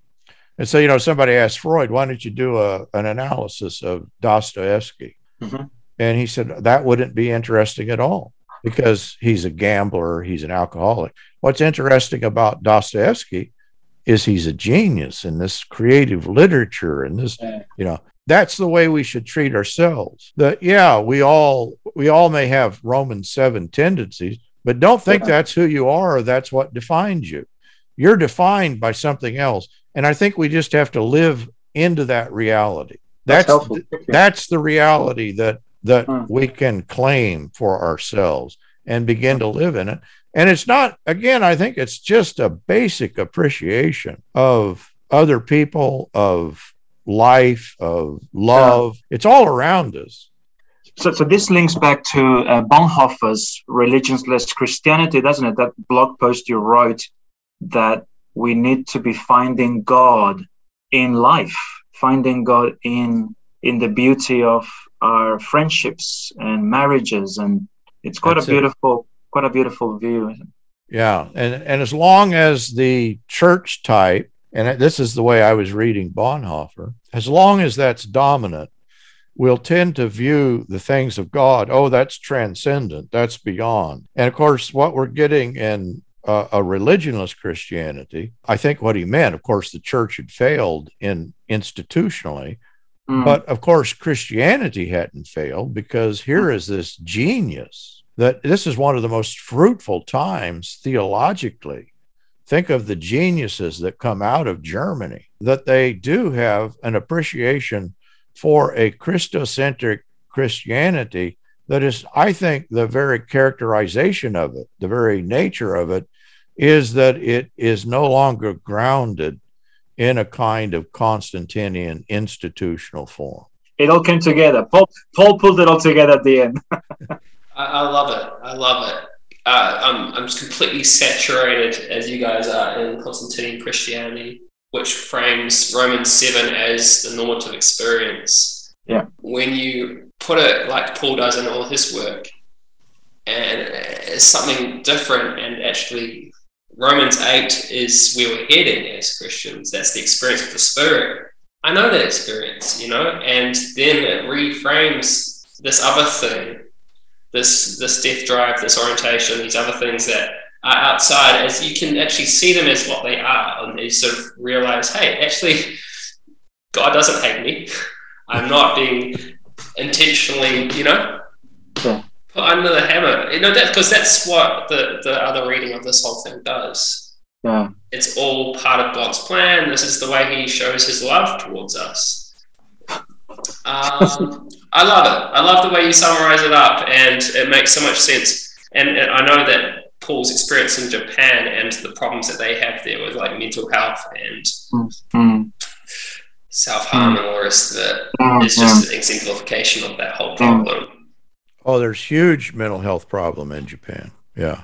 [SPEAKER 2] And so, you know, somebody asked Freud, why don't you do a, an analysis of Dostoevsky?
[SPEAKER 3] Mhm.
[SPEAKER 2] And he said, that wouldn't be interesting at all because he's a gambler, he's an alcoholic. What's interesting about Dostoevsky is he's a genius in this creative literature and this, you know, that's the way we should treat ourselves. That yeah, we all we all may have Roman 7 tendencies, but don't think
[SPEAKER 3] Yeah.
[SPEAKER 2] that's who you are or that's what defines you. You're defined by something else. And I think we just have to live into that reality.
[SPEAKER 3] That's
[SPEAKER 2] That's
[SPEAKER 3] you.
[SPEAKER 2] that's the reality that that
[SPEAKER 3] Hmm.
[SPEAKER 2] we can claim for ourselves and begin to live in it. And it's not again, I think it's just a basic appreciation of other people, of life, of love. It's all around us.
[SPEAKER 3] So, so this links back to uh, Bonhoeffer's Religionless Christianity, doesn't it? That blog post you wrote that we need to be finding God in life, finding God in in the beauty of our friendships and marriages, and it's quite
[SPEAKER 2] That's
[SPEAKER 3] a
[SPEAKER 2] it.
[SPEAKER 3] beautiful, quite a beautiful view.
[SPEAKER 2] Yeah, and and as long as the church type, and this is the way I was reading Bonhoeffer, as long as that's dominant, we'll tend to view the things of God. Oh, that's transcendent. That's beyond. And of course, what we're getting in uh, a religionless Christianity, I think what he meant, of course, the church had failed in institutionally,
[SPEAKER 3] Mm.
[SPEAKER 2] but of course, Christianity hadn't failed because here is this genius that this is one of the most fruitful times theologically. Think of the geniuses that come out of Germany, that they do have an appreciation for a Christocentric Christianity that is, I think, the very characterization of it, the very nature of it, is that it is no longer grounded in a kind of Constantinian institutional form.
[SPEAKER 3] It all came together. Paul, Paul pulled it all together at the end.
[SPEAKER 4] I, I love it. I love it. Uh, I'm, I'm just completely saturated, as you guys are, in Constantinian Christianity, which frames Romans 7 as the normative experience.
[SPEAKER 3] Yeah.
[SPEAKER 4] When you put it like Paul does in all his work, and it's something different, and actually, Romans 8 is where we're heading as Christians. That's the experience of the Spirit. I know that experience, you know, and then it reframes this other thing this this death drive, this orientation, these other things that are outside, as you can actually see them as what they are, and you sort of realize, hey, actually, God doesn't hate me. I'm not being intentionally, you know,
[SPEAKER 3] Yeah.
[SPEAKER 4] put under the hammer. You know that because that's what the the other reading of this whole thing does.
[SPEAKER 3] Yeah.
[SPEAKER 4] It's all part of God's plan. This is the way He shows His love towards us. Um, I love it. I love the way you summarize it up, and it makes so much sense. And, and I know that Paul's experience in Japan and the problems that they have there with like mental health and
[SPEAKER 3] Mm.
[SPEAKER 4] self harm and all the rest of it
[SPEAKER 3] Mm,
[SPEAKER 4] is just an exemplification of that whole problem.
[SPEAKER 2] Oh, there's huge mental health problem in Japan. Yeah.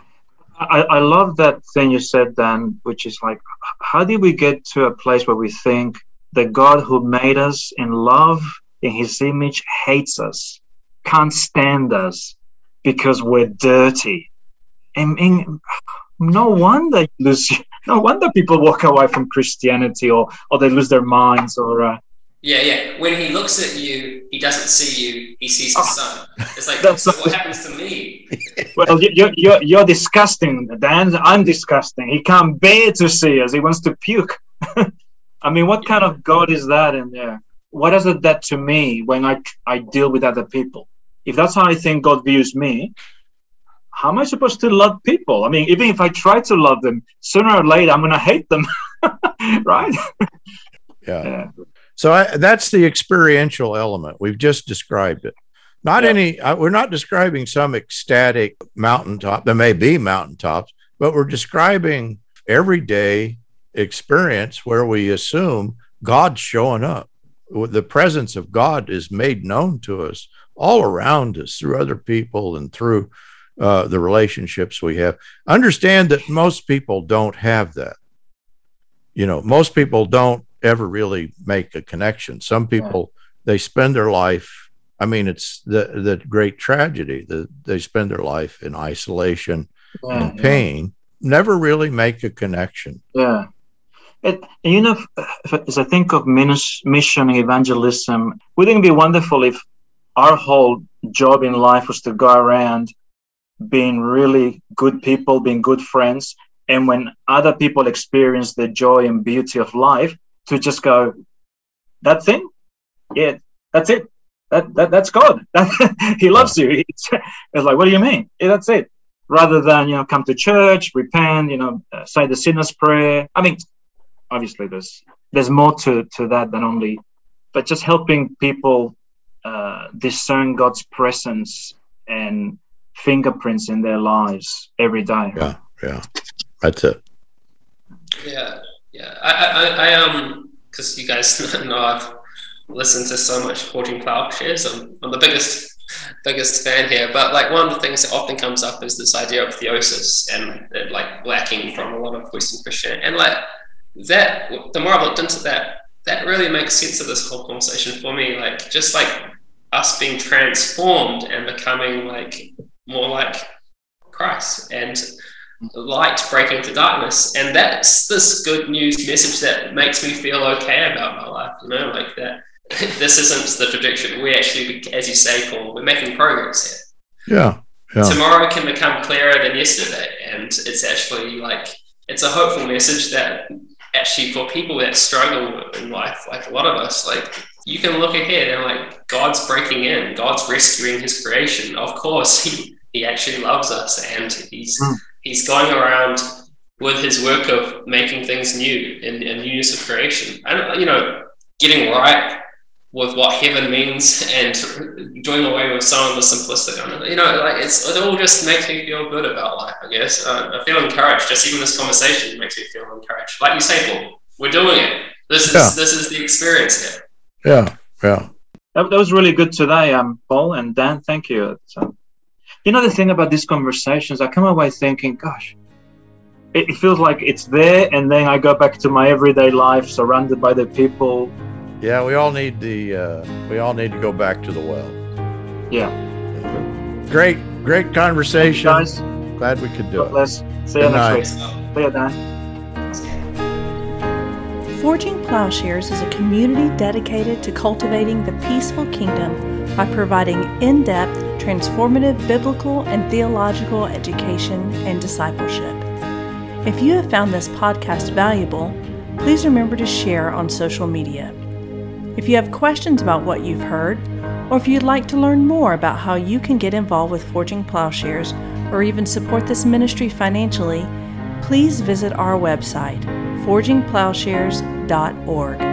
[SPEAKER 3] I, I love that thing you said, Dan, which is like, how did we get to a place where we think the God who made us in love, in his image, hates us, can't stand us because we're dirty? I mean, no wonder you lose, no wonder people walk away from Christianity or, or they lose their minds or, uh,
[SPEAKER 4] Yeah, yeah. When he looks at you, he doesn't see you, he sees the
[SPEAKER 3] Oh.
[SPEAKER 4] Son. It's like,
[SPEAKER 3] That's-
[SPEAKER 4] so what happens to me?
[SPEAKER 3] well, you're, you're, you're disgusting, Dan. I'm disgusting. He can't bear to see us. He wants to puke. I mean, what kind of God is that in there? What is it that to me when I, I deal with other people? If that's how I think God views me, how am I supposed to love people? I mean, even if I try to love them, sooner or later I'm going to hate them, right?
[SPEAKER 2] Yeah. yeah. So I, that's the experiential element. We've just described it. Not yeah. any, uh, we're not describing some ecstatic mountaintop. There may be mountaintops, but we're describing everyday experience where we assume God's showing up. The presence of God is made known to us all around us through other people and through uh, the relationships we have. Understand that most people don't have that. You know, most people don't ever really make a connection. Some people, they spend their life I mean, it's the the great tragedy that they spend their life in isolation yeah, and pain, yeah. never really make a connection.
[SPEAKER 3] Yeah. It, you know, as I think of mission evangelism, wouldn't it be wonderful if our whole job in life was to go around being really good people, being good friends, and when other people experience the joy and beauty of life, to just go, that thing, yeah, that's it that, that that's God. he loves you. It's, it's, like, what do you mean? Yeah, that's it. Rather than you know, come to church, repent, you know, uh, say the sinner's prayer. I mean, obviously, there's there's more to to that than only, but just helping people uh, discern God's presence and fingerprints in their lives every day.
[SPEAKER 2] Yeah, yeah, that's it.
[SPEAKER 4] Yeah, yeah. I, I, I um, because you guys know I've listened to so much Forging Plowshares. I'm, I'm the biggest biggest fan here. But like one of the things that often comes up is this idea of theosis and it, like lacking from a lot of Western Christianity. And like that, the more I've looked into that, that really makes sense of this whole conversation for me. Like just like us being transformed and becoming like more like Christ and light breaking into darkness. And that's this good news message that makes me feel okay about my life, you know, like that this isn't the prediction. We actually, as you say, Paul, we're making progress
[SPEAKER 2] here. Yeah. yeah.
[SPEAKER 4] Tomorrow can become clearer than yesterday. And it's actually like, it's a hopeful message that actually for people that struggle in life, like a lot of us, like you can look ahead and like God's breaking in, God's rescuing his creation. Of course, he, he actually loves us and he's, mm. he's going around with his work of making things new in, in newness of creation. And, you know, getting right with what heaven means and doing away with some of the simplistic You know, like it's it all just makes me feel good about life. I guess uh, I feel encouraged. Just even this conversation makes me feel encouraged. Like you say, Paul, we're doing it. This is yeah. this is the experience here.
[SPEAKER 2] Yeah, yeah.
[SPEAKER 3] That, that was really good today, um, Paul and Dan. Thank you. So, you know, the thing about these conversations, I come away thinking, gosh, it feels like it's there, and then I go back to my everyday life, surrounded by the people
[SPEAKER 2] yeah, we all need the uh, we all need to go back to the well.
[SPEAKER 3] Yeah.
[SPEAKER 2] Great, great conversation.
[SPEAKER 3] guys.
[SPEAKER 2] Glad we could do God
[SPEAKER 3] it. Bless. See you next week. See you, Dan.
[SPEAKER 1] Forging Plowshares is a community dedicated to cultivating the peaceful kingdom by providing in depth, transformative biblical and theological education and discipleship. If you have found this podcast valuable, please remember to share on social media. If you have questions about what you've heard, or if you'd like to learn more about how you can get involved with Forging Plowshares or even support this ministry financially, please visit our website, forgingplowshares.org.